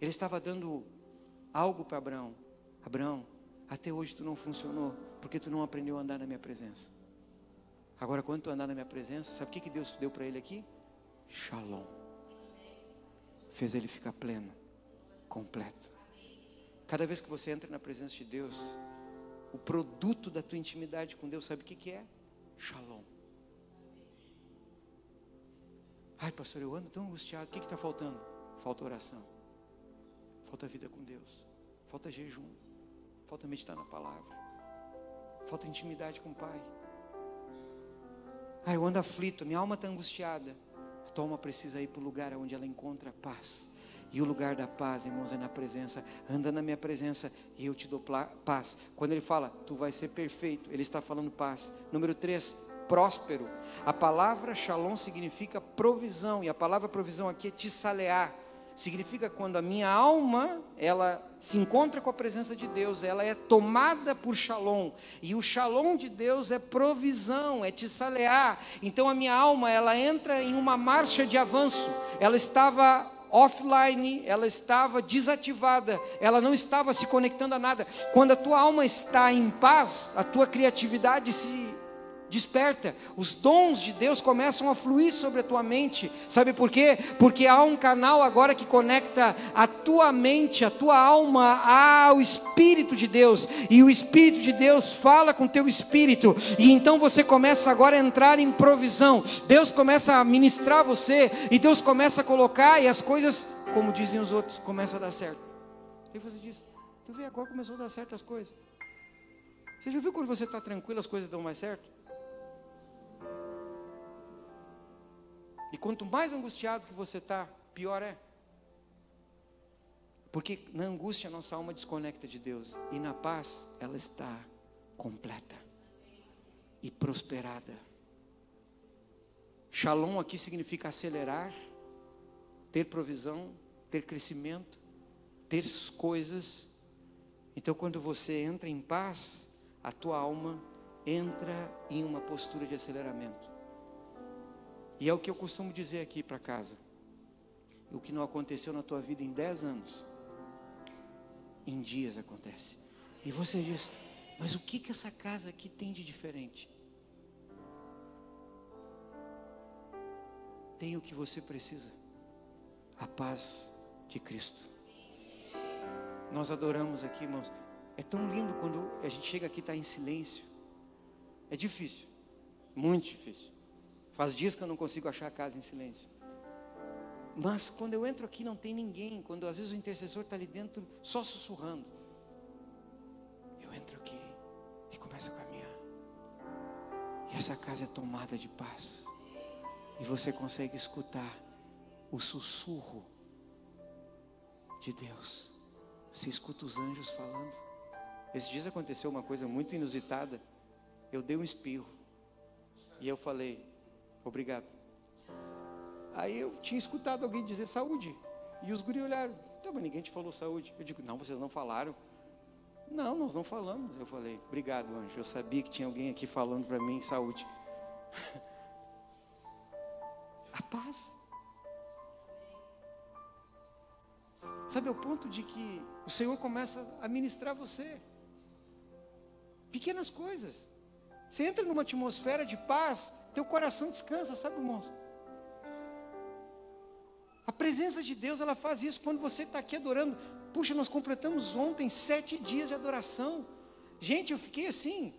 Ele estava dando algo para Abraão. Abraão, até hoje tu não funcionou, porque tu não aprendeu a andar na minha presença. Agora, quando tu andar na minha presença, sabe o que, que Deus deu para ele aqui? Shalom. Fez ele ficar pleno, completo. Cada vez que você entra na presença de Deus, o produto da tua intimidade com Deus, sabe o que, que é? Shalom. Ai, pastor, eu ando tão angustiado. O que está faltando? Falta oração. Falta vida com Deus. Falta jejum. Falta meditar na palavra. Falta intimidade com o Pai. Ah, eu ando aflito, minha alma está angustiada. A tua alma precisa ir para o lugar onde ela encontra paz. E o lugar da paz, irmãos, é na presença. Anda na minha presença e eu te dou paz. Quando ele fala, tu vai ser perfeito, ele está falando paz. Número 3, próspero. A palavra shalom significa provisão. E a palavra provisão aqui é tissalear significa quando a minha alma ela se encontra com a presença de Deus, ela é tomada por shalom, e o shalom de Deus é provisão, é tissalear. Então a minha alma ela entra em uma marcha de avanço. Ela estava offline, ela estava desativada, ela não estava se conectando a nada. Quando a tua alma está em paz, a tua criatividade se Desperta, os dons de Deus começam a fluir sobre a tua mente. Sabe por quê? Porque há um canal agora que conecta a tua mente, a tua alma ao Espírito de Deus, e o Espírito de Deus fala com o teu espírito, e então você começa agora a entrar em provisão. Deus começa a ministrar você, e Deus começa a colocar, e as coisas, como dizem os outros, começa a dar certo. E você diz: Tu vê agora começou a dar certo as coisas. Você já viu quando você está tranquilo as coisas dão mais certo? E quanto mais angustiado que você está, pior é. Porque na angústia nossa alma desconecta de Deus. E na paz ela está completa e prosperada. Shalom aqui significa acelerar, ter provisão, ter crescimento, ter coisas. Então quando você entra em paz, a tua alma entra em uma postura de aceleramento. E é o que eu costumo dizer aqui para casa. O que não aconteceu na tua vida em 10 anos, em dias acontece. E você diz, mas o que que essa casa aqui tem de diferente? Tem o que você precisa. A paz de Cristo. Nós adoramos aqui, irmãos. É tão lindo quando a gente chega aqui e está em silêncio. É difícil, muito difícil. Faz dias que eu não consigo achar a casa em silêncio. Mas quando eu entro aqui não tem ninguém. Quando às vezes o intercessor está ali dentro só sussurrando. Eu entro aqui e começo a caminhar. E essa casa é tomada de paz. E você consegue escutar o sussurro de Deus. Você escuta os anjos falando. Esses dias aconteceu uma coisa muito inusitada. Eu dei um espirro. E eu falei, obrigado. Aí eu tinha escutado alguém dizer saúde. E os guri olharam, então, mas ninguém te falou saúde. Eu digo, não, vocês não falaram. Não, nós não falamos. Eu falei, obrigado, anjo. Eu sabia que tinha alguém aqui falando para mim saúde. A paz. Sabe, ao ponto de que o Senhor começa a ministrar você. Pequenas coisas. Você entra numa atmosfera de paz, teu coração descansa, sabe, irmãos? A presença de Deus, ela faz isso quando você está aqui adorando. Puxa, nós completamos ontem sete dias de adoração. Gente, eu fiquei assim.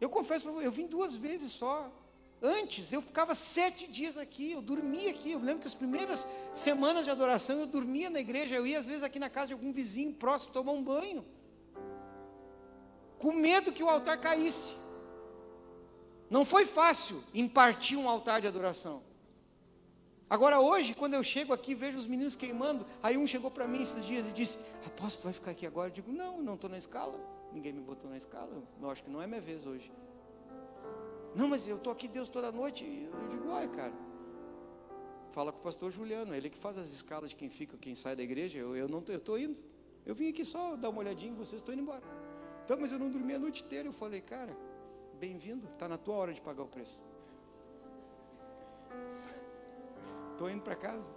Eu confesso para você, eu vim duas vezes só. Antes, eu ficava sete dias aqui, eu dormia aqui. Eu lembro que as primeiras semanas de adoração eu dormia na igreja. Eu ia às vezes aqui na casa de algum vizinho próximo tomar um banho, com medo que o altar caísse. Não foi fácil impartir um altar de adoração. Agora hoje, quando eu chego aqui, vejo os meninos queimando. Aí um chegou para mim esses dias e disse: Apóstolo, vai ficar aqui agora? Eu digo: Não, não estou na escala. Ninguém me botou na escala. Eu acho que não é minha vez hoje. Não, mas eu estou aqui Deus toda noite. Eu digo: Olha, cara, fala com o pastor Juliano. Ele que faz as escalas de quem fica, quem sai da igreja. Eu, eu não estou indo. Eu vim aqui só dar uma olhadinha em vocês, estou indo embora. Então, mas eu não dormi a noite inteira. Eu falei: Cara, bem-vindo. Está na tua hora de pagar o preço. Estou indo para casa.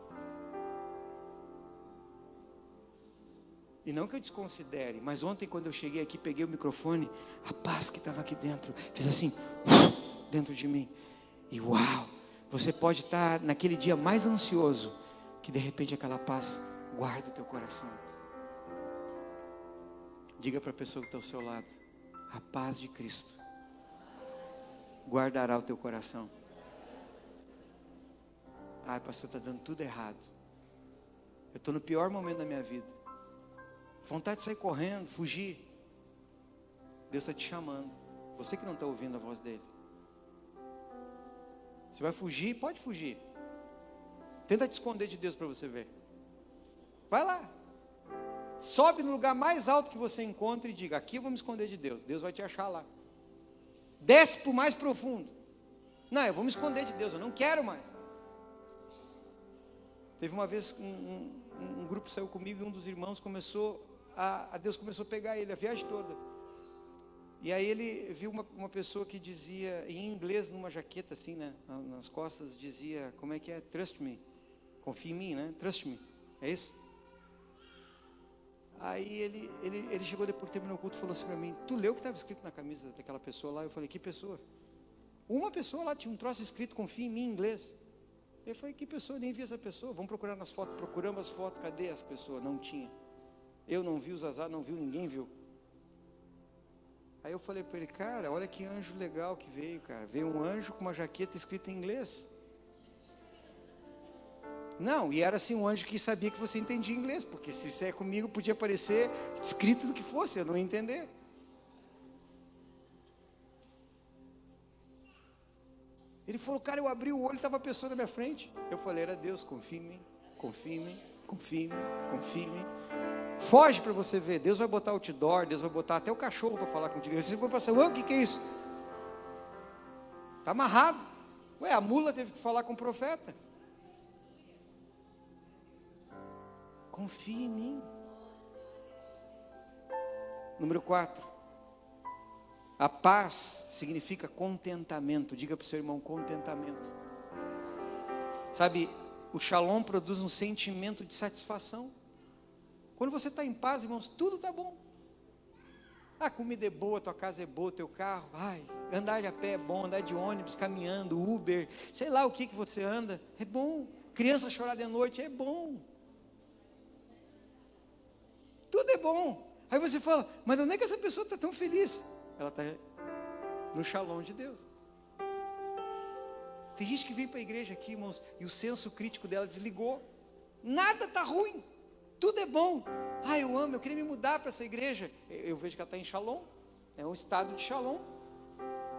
E não que eu desconsidere, mas ontem quando eu cheguei aqui, peguei o microfone, a paz que estava aqui dentro, fez assim, dentro de mim. E uau, você pode estar naquele dia mais ansioso, que de repente aquela paz guarda o teu coração. Diga para a pessoa que está ao seu lado, a paz de Cristo guardará o teu coração. Ai, pastor, está dando tudo errado. Eu estou no pior momento da minha vida. Vontade de sair correndo, fugir. Deus está te chamando. Você que não está ouvindo a voz dele. Você vai fugir? Pode fugir. Tenta te esconder de Deus para você ver. Vai lá. Sobe no lugar mais alto que você encontra e diga: Aqui eu vou me esconder de Deus. Deus vai te achar lá. Desce para o mais profundo. Não, eu vou me esconder de Deus. Eu não quero mais. Teve uma vez um, um, um grupo saiu comigo e um dos irmãos começou a, a, Deus começou a pegar ele a viagem toda. E aí ele viu uma, uma pessoa que dizia em inglês numa jaqueta assim, né, nas costas dizia como é que é trust me, confia em mim, né? Trust me, é isso? Aí ele, ele, ele chegou depois que terminou o culto e falou assim para mim: Tu leu o que estava escrito na camisa daquela pessoa lá? Eu falei: Que pessoa? Uma pessoa lá tinha um troço escrito: Confia em mim em inglês. Eu falei, que pessoa? Nem vi essa pessoa. Vamos procurar nas fotos. Procuramos as fotos. Cadê essa pessoa? Não tinha. Eu não vi, o Zazar não viu, ninguém viu. Aí eu falei para ele, cara, olha que anjo legal que veio, cara. Veio um anjo com uma jaqueta escrita em inglês. Não, e era assim um anjo que sabia que você entendia inglês, porque se isso é comigo, podia aparecer escrito do que fosse, eu não ia entender. Ele falou, cara, eu abri o olho, estava a pessoa na minha frente. Eu falei, era Deus, confia em mim, confia em mim, confia em mim, confia em mim. Foge para você ver, Deus vai botar outdoor, Deus vai botar até o cachorro para falar contigo. Você foi passar, ué, o que, que é isso? Está amarrado. Ué, a mula teve que falar com o profeta. Confia em mim. Número 4. A paz significa contentamento. Diga para o seu irmão: contentamento. Sabe, o shalom produz um sentimento de satisfação. Quando você está em paz, irmãos, tudo está bom. A comida é boa, tua casa é boa, teu carro, ai, andar de a pé é bom, andar de ônibus, caminhando, Uber, sei lá o que que você anda, é bom. Criança chorar de noite é bom. Tudo é bom. Aí você fala, mas onde é que essa pessoa está tão feliz? ela está no shalom de Deus. Tem gente que vem para a igreja aqui, irmãos, e o senso crítico dela desligou. Nada está ruim, tudo é bom. Ah, eu amo, eu queria me mudar para essa igreja. Eu vejo que ela está em shalom, é um estado de shalom.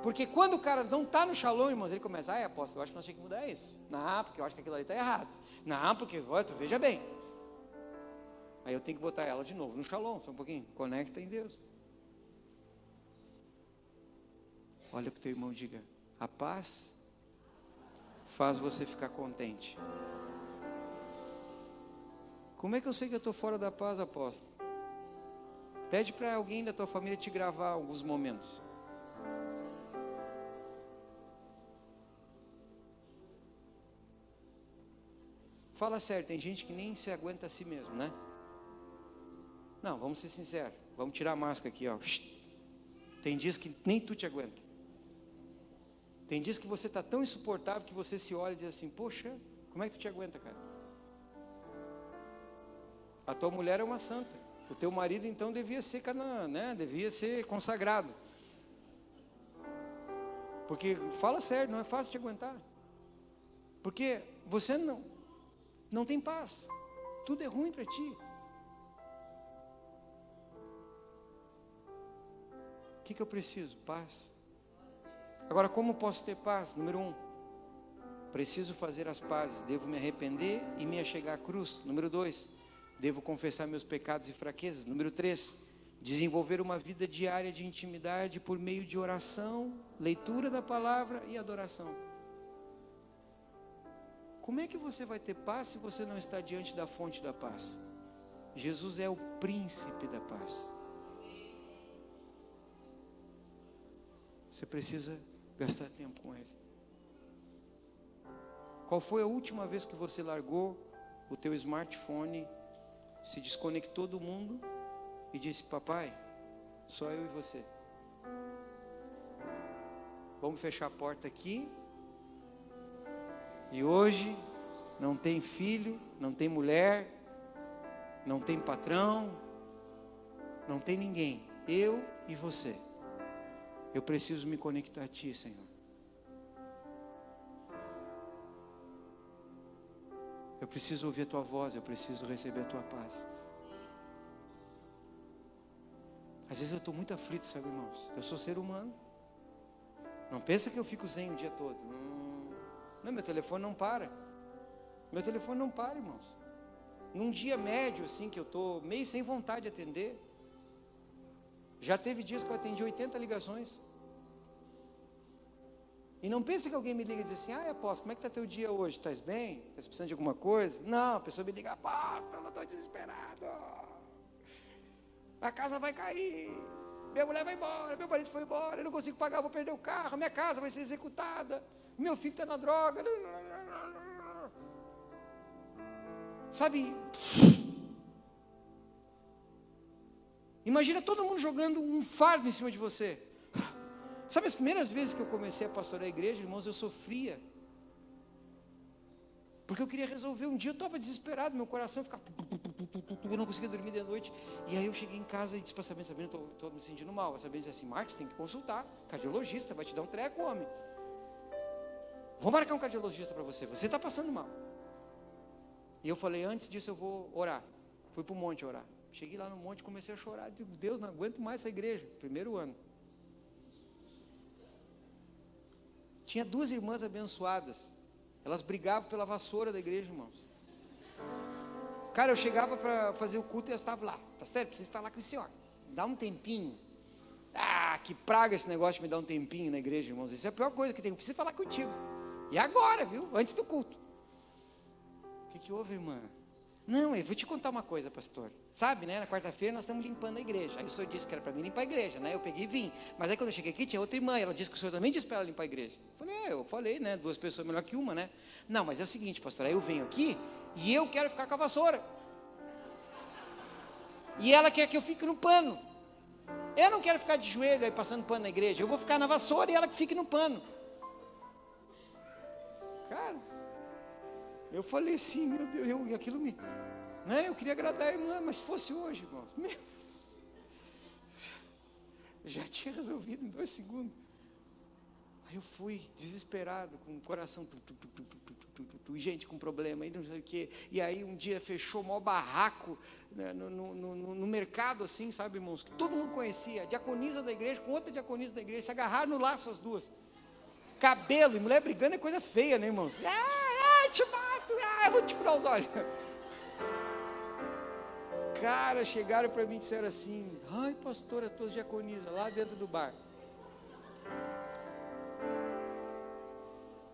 Porque quando o cara não está no shalom, irmãos, ele começa, ah, apóstolo, eu acho que nós temos que mudar isso. Não, porque eu acho que aquilo ali está errado. Não, porque, olha, tu veja bem. Aí eu tenho que botar ela de novo no shalom, só um pouquinho. Conecta em Deus. Olha para o teu irmão e diga: a paz faz você ficar contente. Como é que eu sei que eu estou fora da paz, apóstolo? Pede para alguém da tua família te gravar alguns momentos. Fala sério, tem gente que nem se aguenta a si mesmo, né? Não, vamos ser sinceros. Vamos tirar a máscara aqui, ó. Tem dias que nem tu te aguenta. Tem dias que você está tão insuportável que você se olha e diz assim: Poxa, como é que tu te aguenta, cara? A tua mulher é uma santa. O teu marido então devia ser canaã, né? Devia ser consagrado. Porque fala sério, não é fácil te aguentar. Porque você não não tem paz. Tudo é ruim para ti. Que, que eu preciso? Paz. Agora, como posso ter paz? Número um, preciso fazer as pazes. Devo me arrepender e me achegar à cruz. Número dois, devo confessar meus pecados e fraquezas. Número três, desenvolver uma vida diária de intimidade por meio de oração, leitura da palavra e adoração. Como é que você vai ter paz se você não está diante da fonte da paz? Jesus é o príncipe da paz. Você precisa gastar tempo com Ele. Qual foi a última vez que você largou o teu smartphone, se desconectou do mundo e disse: Papai, só eu e você. Vamos fechar a porta aqui e hoje não tem filho, não tem mulher, não tem patrão, não tem ninguém. Eu e você. Eu preciso me conectar a Ti, Senhor. Eu preciso ouvir a Tua voz, eu preciso receber a Tua paz. Às vezes eu estou muito aflito, sabe, irmãos? Eu sou ser humano. Não pensa que eu fico zen o dia todo. Não, meu telefone não para. Meu telefone não para, irmãos. Num dia médio, assim, que eu estou meio sem vontade de atender. Já teve dias que eu atendi 80 ligações. E não pense que alguém me liga e diz assim, ah, aposto, como é que está teu dia hoje? Estás bem? Estás precisando de alguma coisa? Não, a pessoa me liga, aposto, eu estou desesperado. A casa vai cair. Minha mulher vai embora, meu marido foi embora, eu não consigo pagar, vou perder o carro, minha casa vai ser executada meu filho está na droga. Sabe? Imagina todo mundo jogando um fardo em cima de você. Sabe as primeiras vezes que eu comecei a pastorear a igreja, irmãos, eu sofria. Porque eu queria resolver. Um dia eu estava desesperado, meu coração ficava. Eu não conseguia dormir de noite. E aí eu cheguei em casa e disse para Sabine: Sabine, estou me sentindo mal. A Sabine disse assim: Marcos, tem que consultar. Cardiologista, vai te dar um treco, homem. Vou marcar um cardiologista para você. Você está passando mal. E eu falei, antes disso eu vou orar. Fui para o monte orar. Cheguei lá no monte, comecei a chorar. Digo, Deus, não aguento mais essa igreja. Primeiro ano. Tinha duas irmãs abençoadas. Elas brigavam pela vassoura da igreja, irmãos. Cara, eu chegava para fazer o culto e elas estavam lá. Pastor, preciso falar com o senhor. Dá um tempinho. Ah, que praga esse negócio de me dar um tempinho na igreja, irmãos. Isso é a pior coisa que tem. Preciso falar contigo. E agora, viu? Antes do culto. O que, que houve, irmã? Não, eu vou te contar uma coisa, pastor. Sabe, né? Na quarta-feira nós estamos limpando a igreja. Aí o senhor disse que era para mim limpar a igreja, né? Eu peguei e vim. Mas aí quando eu cheguei aqui, tinha outra irmã. Ela disse que o senhor também disse para ela limpar a igreja. Eu falei, é, eu falei, né? Duas pessoas melhor que uma, né? Não, mas é o seguinte, pastor. Aí eu venho aqui e eu quero ficar com a vassoura. E ela quer que eu fique no pano. Eu não quero ficar de joelho aí passando pano na igreja. Eu vou ficar na vassoura e ela que fique no pano. Cara, eu falei assim, meu Deus, eu, aquilo me. Né, eu queria agradar a irmã, mas se fosse hoje, irmãos, meu, já tinha resolvido em dois segundos. Aí eu fui desesperado, com o coração, tu, tu, tu, gente com problema, e não sei o quê. E aí um dia fechou o maior barraco né, no, no, no, no, mercado, assim, sabe, irmãos? Que todo mundo conhecia, a diaconisa da igreja com outra diaconisa da igreja, se agarraram no laço as duas. Cabelo e mulher brigando é coisa feia, né, irmãos? Ah, ah te mato, ah, eu vou te furar os olhos. Cara, chegaram para mim e disseram assim: Ai, pastor, as tuas diaconisas lá dentro do bar.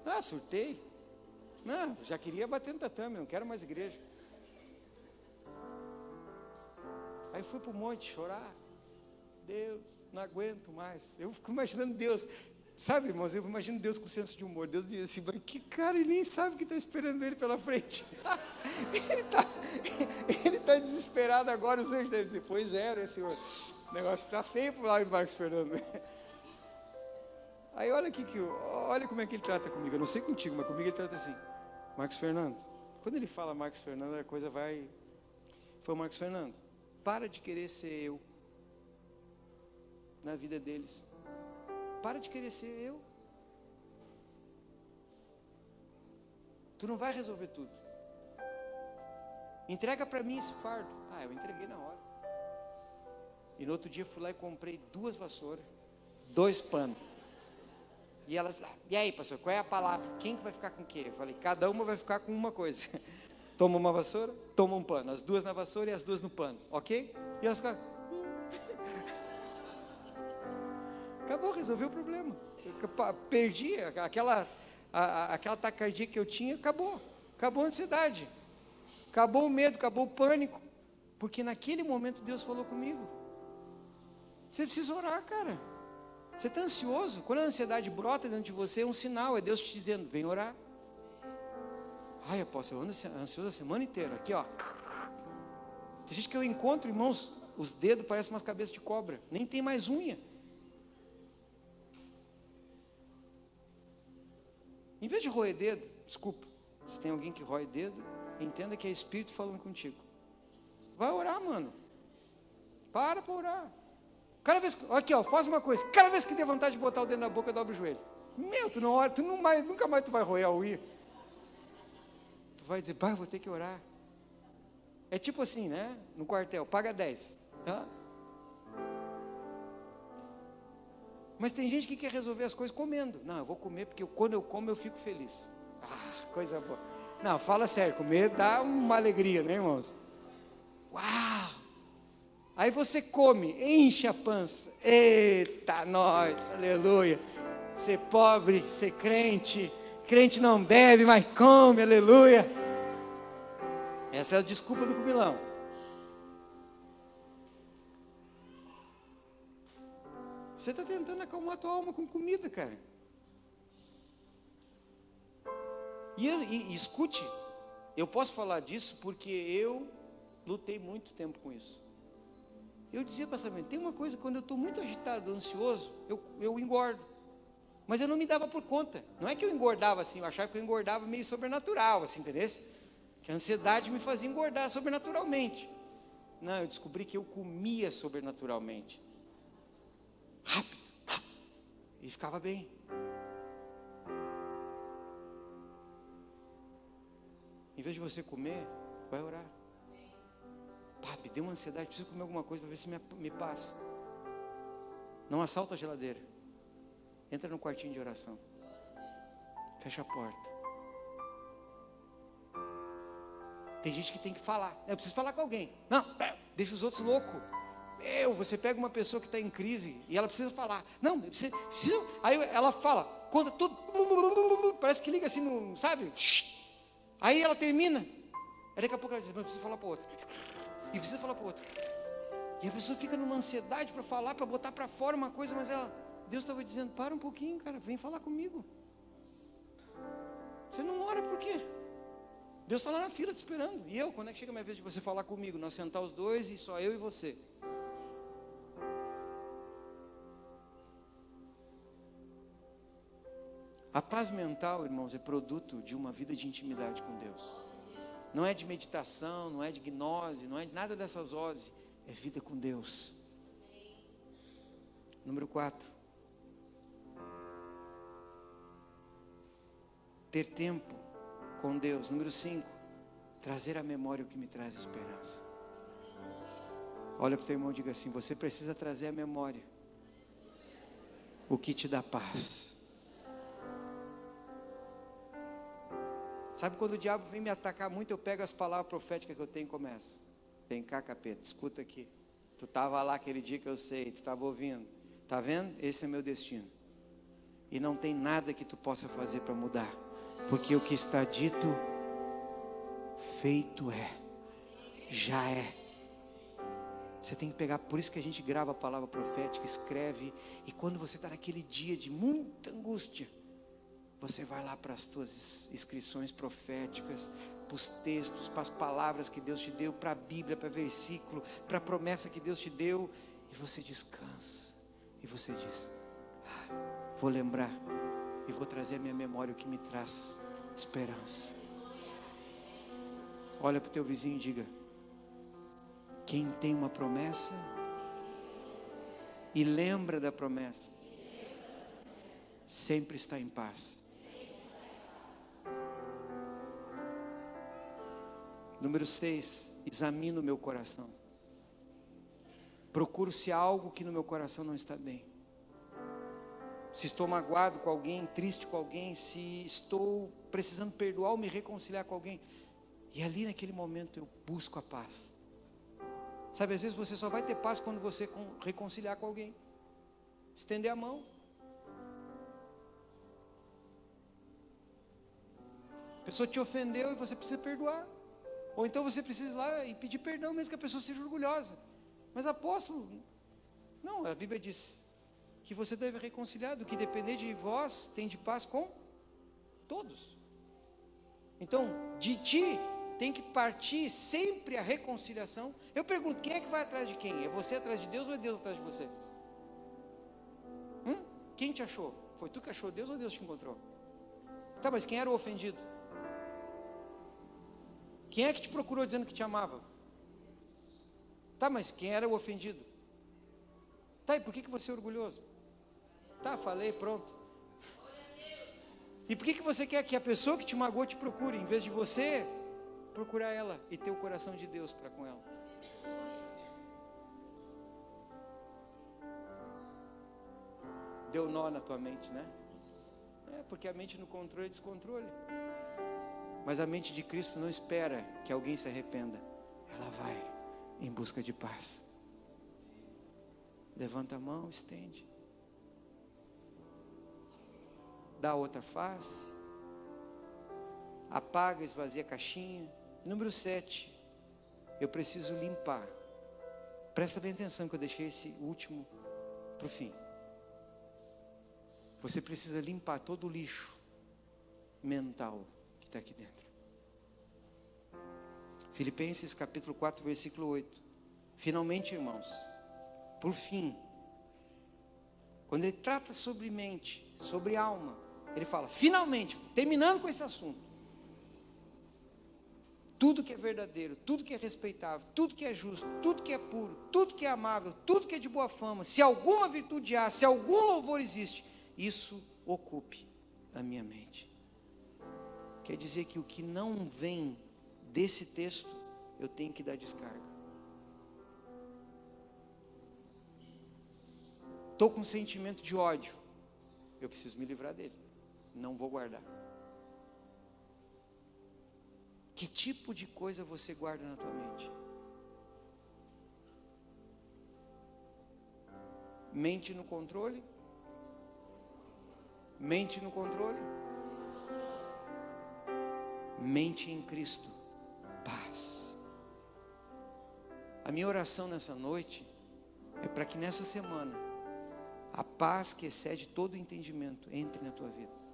Ah, surtei. Não, já queria bater no tatame, não quero mais igreja. Aí fui para o monte chorar. Deus, não aguento mais. Eu fico imaginando Deus. Sabe, irmãos, eu imagino Deus com senso de humor. Deus diz assim, que cara, ele nem sabe o que está esperando ele pela frente. ele está ele tá desesperado agora, os anjos devem dizer, pois é, né, senhor? O negócio está feio lado do Marcos Fernando. Aí olha aqui, que, olha como é que ele trata comigo. Eu não sei contigo, mas comigo ele trata assim. Marcos Fernando. Quando ele fala Marcos Fernando, a coisa vai. Foi o Marcos Fernando. Para de querer ser eu na vida deles. Para de querer ser eu. Tu não vai resolver tudo. Entrega para mim esse fardo. Ah, eu entreguei na hora. E no outro dia fui lá e comprei duas vassouras, dois panos. E elas lá, e aí, pastor, qual é a palavra? Quem que vai ficar com o quê? Eu falei, cada uma vai ficar com uma coisa. Toma uma vassoura, toma um pano. As duas na vassoura e as duas no pano, ok? E elas ficaram. Acabou, resolveu o problema. Perdi aquela, a, aquela tacardia que eu tinha, acabou. Acabou a ansiedade. Acabou o medo, acabou o pânico. Porque naquele momento Deus falou comigo. Você precisa orar, cara. Você está ansioso? Quando a ansiedade brota dentro de você, é um sinal, é Deus te dizendo: vem orar. Ai, apóstolo, eu ando ansioso a semana inteira. Aqui, ó. Tem gente que eu encontro, irmãos, os dedos parecem umas cabeças de cobra. Nem tem mais unha. Em vez de roer dedo, desculpa, se tem alguém que rói dedo, entenda que é Espírito falando contigo. Vai orar, mano. Para para orar. Cada vez que, aqui ó, faz uma coisa. Cada vez que der vontade de botar o dedo na boca, dobra o joelho. Meu, tu não ora, tu não mais, nunca mais tu vai roer a unha. Tu vai dizer, pai, vou ter que orar. É tipo assim, né? No quartel, paga 10. Hã? Mas tem gente que quer resolver as coisas comendo. Não, eu vou comer porque quando eu como eu fico feliz. Ah, coisa boa. Não, fala sério, comer dá uma alegria, né, irmãos? Uau! Aí você come, enche a pança. Eita, nós, aleluia. Ser pobre, ser crente. Crente não bebe, mas come, aleluia. Essa é a desculpa do comilão. Você está tentando acalmar a tua alma com comida, cara. E, e, e escute, eu posso falar disso porque eu lutei muito tempo com isso. Eu dizia para essa tem uma coisa, quando eu estou muito agitado, ansioso, eu, eu engordo. Mas eu não me dava por conta. Não é que eu engordava assim, eu achava que eu engordava meio sobrenatural, assim, entendeu? Que a ansiedade me fazia engordar sobrenaturalmente. Não, eu descobri que eu comia sobrenaturalmente. Rápido. E ficava bem. Em vez de você comer, vai orar. Me deu uma ansiedade, preciso comer alguma coisa para ver se me, me passa. Não assalta a geladeira. Entra no quartinho de oração. Fecha a porta. Tem gente que tem que falar. Eu preciso falar com alguém. Não, deixa os outros loucos. Eu, você pega uma pessoa que está em crise e ela precisa falar. Não, precisa, precisa. Aí ela fala, conta tudo. Parece que liga assim, no, sabe? Aí ela termina. Aí daqui a pouco ela diz, mas preciso falar para outro e precisa falar para outro. E a pessoa fica numa ansiedade para falar, para botar para fora uma coisa, mas ela, Deus estava dizendo: para um pouquinho, cara, vem falar comigo. Você não ora por quê? Deus está lá na fila te esperando. E eu, quando é que chega a minha vez de você falar comigo? Nós sentar os dois e só eu e você. A paz mental, irmãos, é produto de uma vida de intimidade com Deus. Não é de meditação, não é de gnose, não é de nada dessas oses. É vida com Deus. Número 4. Ter tempo com Deus. Número 5. Trazer à memória o que me traz esperança. Olha para o teu irmão e diga assim: você precisa trazer à memória o que te dá paz. Sabe quando o diabo vem me atacar muito, eu pego as palavras proféticas que eu tenho e começo. Vem cá, capeta, escuta aqui. Tu estava lá aquele dia que eu sei, tu estava ouvindo. Tá vendo? Esse é meu destino. E não tem nada que tu possa fazer para mudar. Porque o que está dito, feito é. Já é. Você tem que pegar, por isso que a gente grava a palavra profética, escreve, e quando você está naquele dia de muita angústia, você vai lá para as tuas inscrições proféticas, para os textos, para as palavras que Deus te deu, para a Bíblia, para versículo, para a promessa que Deus te deu, e você descansa, e você diz: ah, Vou lembrar, e vou trazer à minha memória o que me traz esperança. Olha para o teu vizinho e diga: quem tem uma promessa e lembra da promessa, sempre está em paz. Número 6, examino o meu coração. Procuro se há algo que no meu coração não está bem. Se estou magoado com alguém, triste com alguém, se estou precisando perdoar ou me reconciliar com alguém. E ali naquele momento eu busco a paz. Sabe, às vezes você só vai ter paz quando você reconciliar com alguém. Estender a mão. A pessoa te ofendeu e você precisa perdoar. Ou então você precisa ir lá e pedir perdão, mesmo que a pessoa seja orgulhosa. Mas apóstolo, não, a Bíblia diz que você deve reconciliar, do que depender de vós, tem de paz com todos. Então, de ti tem que partir sempre a reconciliação. Eu pergunto, quem é que vai atrás de quem? É você atrás de Deus ou é Deus atrás de você? Hum? Quem te achou? Foi tu que achou Deus ou Deus te encontrou? Tá, mas quem era o ofendido? Quem é que te procurou dizendo que te amava? Tá, mas quem era o ofendido? Tá, e por que, que você é orgulhoso? Tá, falei, pronto. E por que, que você quer que a pessoa que te magoou te procure, em vez de você procurar ela e ter o coração de Deus para com ela. Deu nó na tua mente, né? É, porque a mente no controle é descontrole. Mas a mente de Cristo não espera que alguém se arrependa. Ela vai em busca de paz. Levanta a mão, estende. Dá outra face. Apaga, esvazia a caixinha. Número 7, eu preciso limpar. Presta bem atenção que eu deixei esse último para o fim. Você precisa limpar todo o lixo mental está aqui dentro. Filipenses capítulo 4, versículo 8. Finalmente, irmãos, por fim, quando ele trata sobre mente, sobre alma, ele fala, finalmente, terminando com esse assunto, tudo que é verdadeiro, tudo que é respeitável, tudo que é justo, tudo que é puro, tudo que é amável, tudo que é de boa fama, se alguma virtude há, se algum louvor existe, isso ocupe a minha mente. Quer dizer que o que não vem desse texto, eu tenho que dar descarga. Estou com um sentimento de ódio, eu preciso me livrar dele, não vou guardar. Que tipo de coisa você guarda na tua mente? Mente no controle? Mente no controle? Mente em Cristo. Paz. A minha oração nessa noite é para que nessa semana a paz que excede todo entendimento entre na tua vida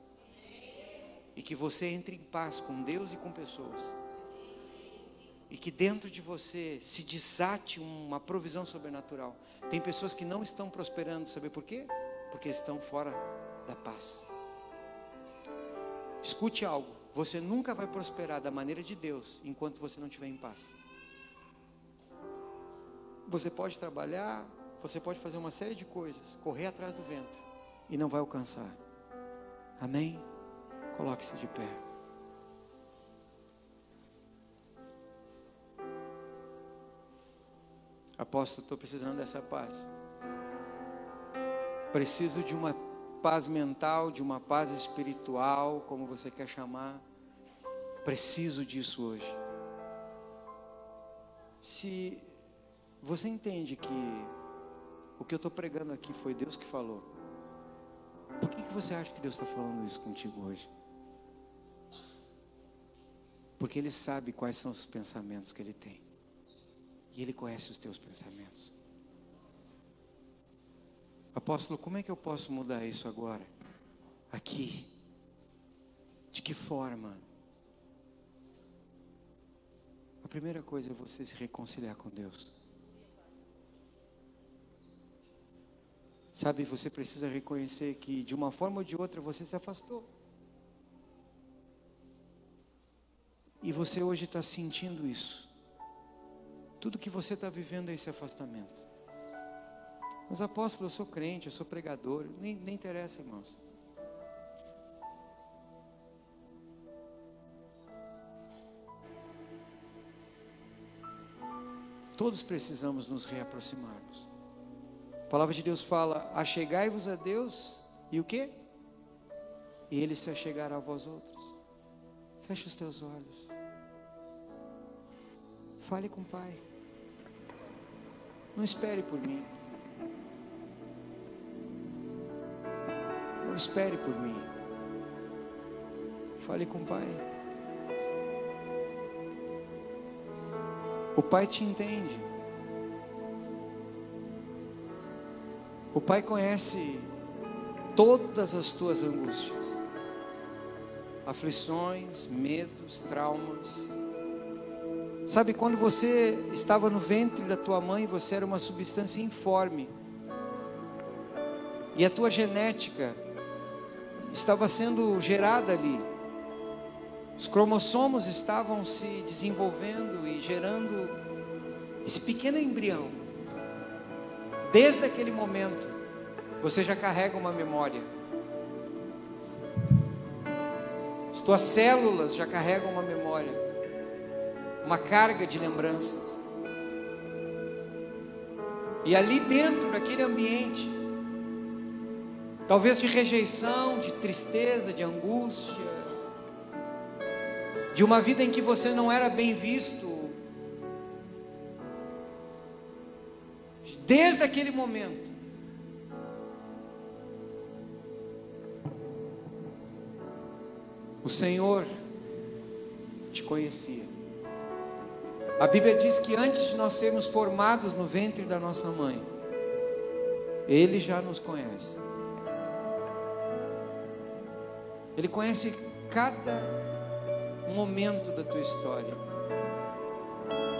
e que você entre em paz com Deus e com pessoas. E que dentro de você se desate uma provisão sobrenatural. Tem pessoas que não estão prosperando, sabe por quê? Porque estão fora da paz. Escute algo, você nunca vai prosperar da maneira de Deus enquanto você não estiver em paz. Você pode trabalhar, você pode fazer uma série de coisas, correr atrás do vento e não vai alcançar. Amém? Coloque-se de pé. Apóstolo, estou precisando dessa paz. Preciso de uma paz mental, de uma paz espiritual, como você quer chamar. Preciso disso hoje. se você entende que o que eu estou pregando aqui foi Deus que falou, por que, que você acha que Deus está falando isso contigo hoje? Porque Ele sabe quais são os pensamentos que Ele tem, e Ele conhece os teus pensamentos. Apóstolo, como é que eu posso mudar isso agora? Aqui. De que forma? A primeira coisa é você se reconciliar com Deus. Sabe, você precisa reconhecer que de uma forma ou de outra você se afastou. E você hoje está sentindo isso. Tudo que você está vivendo é esse afastamento. Mas apóstolo, eu sou crente, eu sou pregador, nem, nem interessa, irmãos. Todos precisamos nos reaproximarmos. A palavra de Deus fala: achegai-vos a Deus, e o que? E Ele se achegará a vós outros. Feche os teus olhos. Fale com o Pai. Não espere por mim. Não espere por mim. Fale com o Pai. O Pai te entende. O Pai conhece todas as tuas angústias, aflições, medos, traumas. Sabe, quando você estava no ventre da tua mãe, você era uma substância informe. E a tua genética estava sendo gerada ali. Os cromossomos estavam se desenvolvendo e gerando esse pequeno embrião. Desde aquele momento, você já carrega uma memória. As tuas células já carregam uma memória, uma carga de lembranças. E ali dentro, naquele ambiente, talvez de rejeição, de tristeza, de angústia, de uma vida em que você não era bem visto. Desde aquele momento, o Senhor te conhecia. A Bíblia diz que antes de nós sermos formados no ventre da nossa mãe, Ele já nos conhece. Ele conhece cada momento da tua história.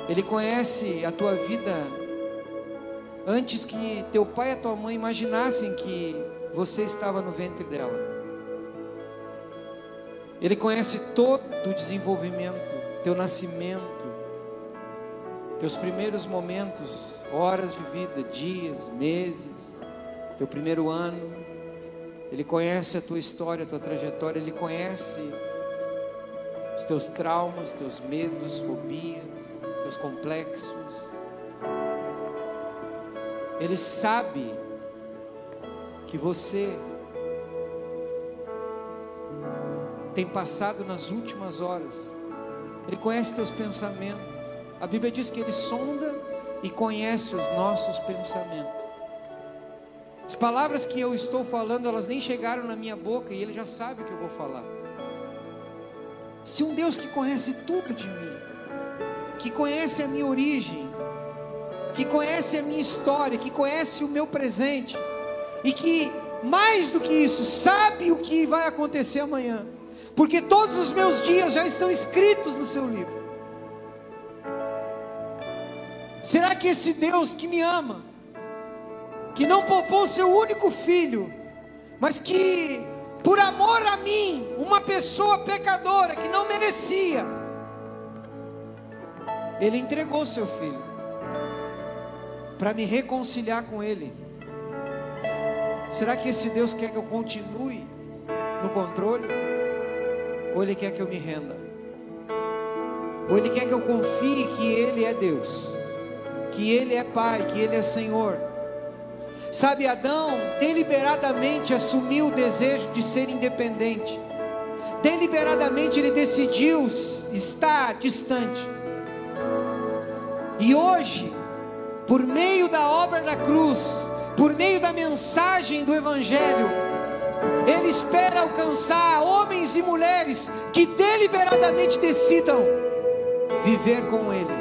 Ele conhece a tua vida antes que teu pai e tua mãe imaginassem que você estava no ventre dela. Ele conhece todo o desenvolvimento, teu nascimento, teus primeiros momentos, horas de vida, dias, meses, teu primeiro ano, ele conhece a tua história, a tua trajetória, Ele conhece os teus traumas, teus medos, fobias, teus complexos. Ele sabe que você tem passado nas últimas horas. Ele conhece teus pensamentos. A Bíblia diz que Ele sonda e conhece os nossos pensamentos. As palavras que eu estou falando, elas nem chegaram na minha boca e ele já sabe o que eu vou falar. Se um Deus que conhece tudo de mim, que conhece a minha origem, que conhece a minha história, que conhece o meu presente, e que, mais do que isso, sabe o que vai acontecer amanhã, porque todos os meus dias já estão escritos no seu livro. Será que esse Deus que me ama, que não poupou seu único filho, mas que, por amor a mim, uma pessoa pecadora que não merecia, ele entregou seu filho para me reconciliar com ele. Será que esse Deus quer que eu continue no controle? Ou ele quer que eu me renda? Ou ele quer que eu confie que ele é Deus, que ele é Pai, que ele é Senhor? Sabe, Adão deliberadamente assumiu o desejo de ser independente. Deliberadamente ele decidiu estar distante. E hoje, por meio da obra da cruz, por meio da mensagem do Evangelho, Ele espera alcançar homens e mulheres que deliberadamente decidam viver com Ele.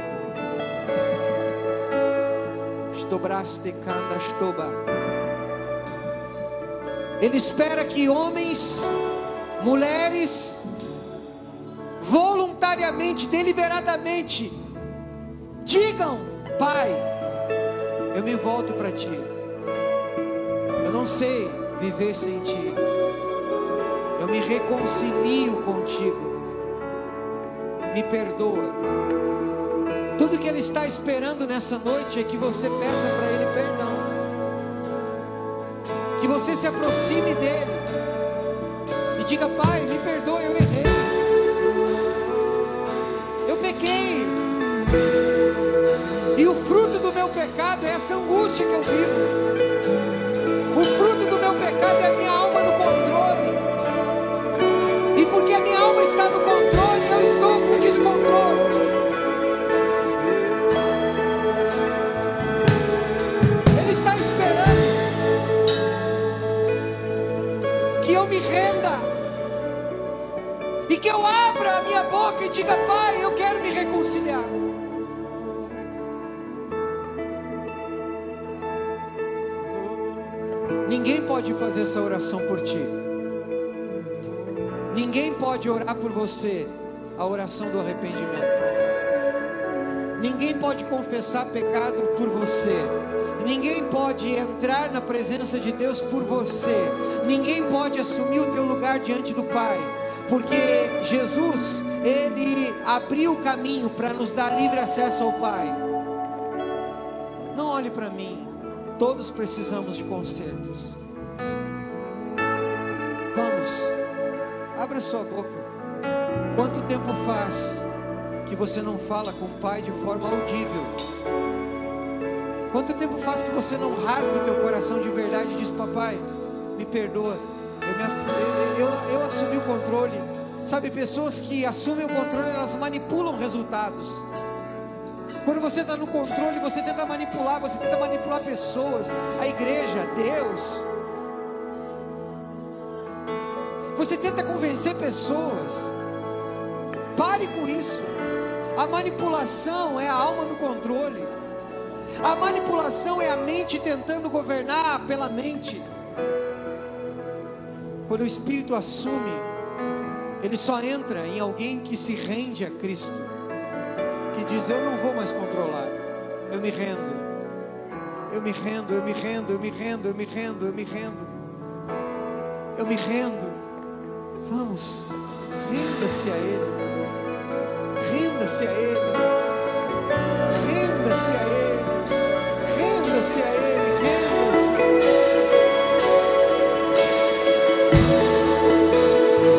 Ele espera que homens, mulheres, voluntariamente, deliberadamente, digam: Pai, eu me volto para Ti. Eu não sei viver sem Ti. Eu me reconcilio contigo. Me perdoa. Tudo que Ele está esperando nessa noite é que você peça para Ele perdão. Que você se aproxime dEle. E diga, Pai, me perdoa, eu errei. Eu pequei. E o fruto do meu pecado é essa angústia que eu vivo. O fruto do meu pecado é a minha alma você a oração do arrependimento. Ninguém pode confessar pecado por você. Ninguém pode entrar na presença de Deus por você. Ninguém pode assumir o teu lugar diante do Pai. Porque Jesus, Ele abriu o caminho para nos dar livre acesso ao Pai. Não olhe para mim. Todos precisamos de consertos. Vamos, abra sua boca. Quanto tempo faz que você não fala com o Pai de forma audível? Quanto tempo faz que você não rasga o teu coração de verdade e diz: Papai, me perdoa, eu, me, eu, eu assumi o controle. Sabe, pessoas que assumem o controle, elas manipulam resultados. Quando você está no controle, você tenta manipular, você tenta manipular pessoas, a igreja, Deus. Você tenta convencer pessoas. Pare com isso. A manipulação é a alma no controle. A manipulação é a mente tentando governar pela mente. Quando o Espírito assume, ele só entra em alguém que se rende a Cristo, que diz: Eu não vou mais controlar, eu me rendo. Eu me rendo, eu me rendo, eu me rendo, eu me rendo, eu me rendo. Eu me rendo. Vamos, renda-se a Ele. Ríndase a Él. Ríndase a Él.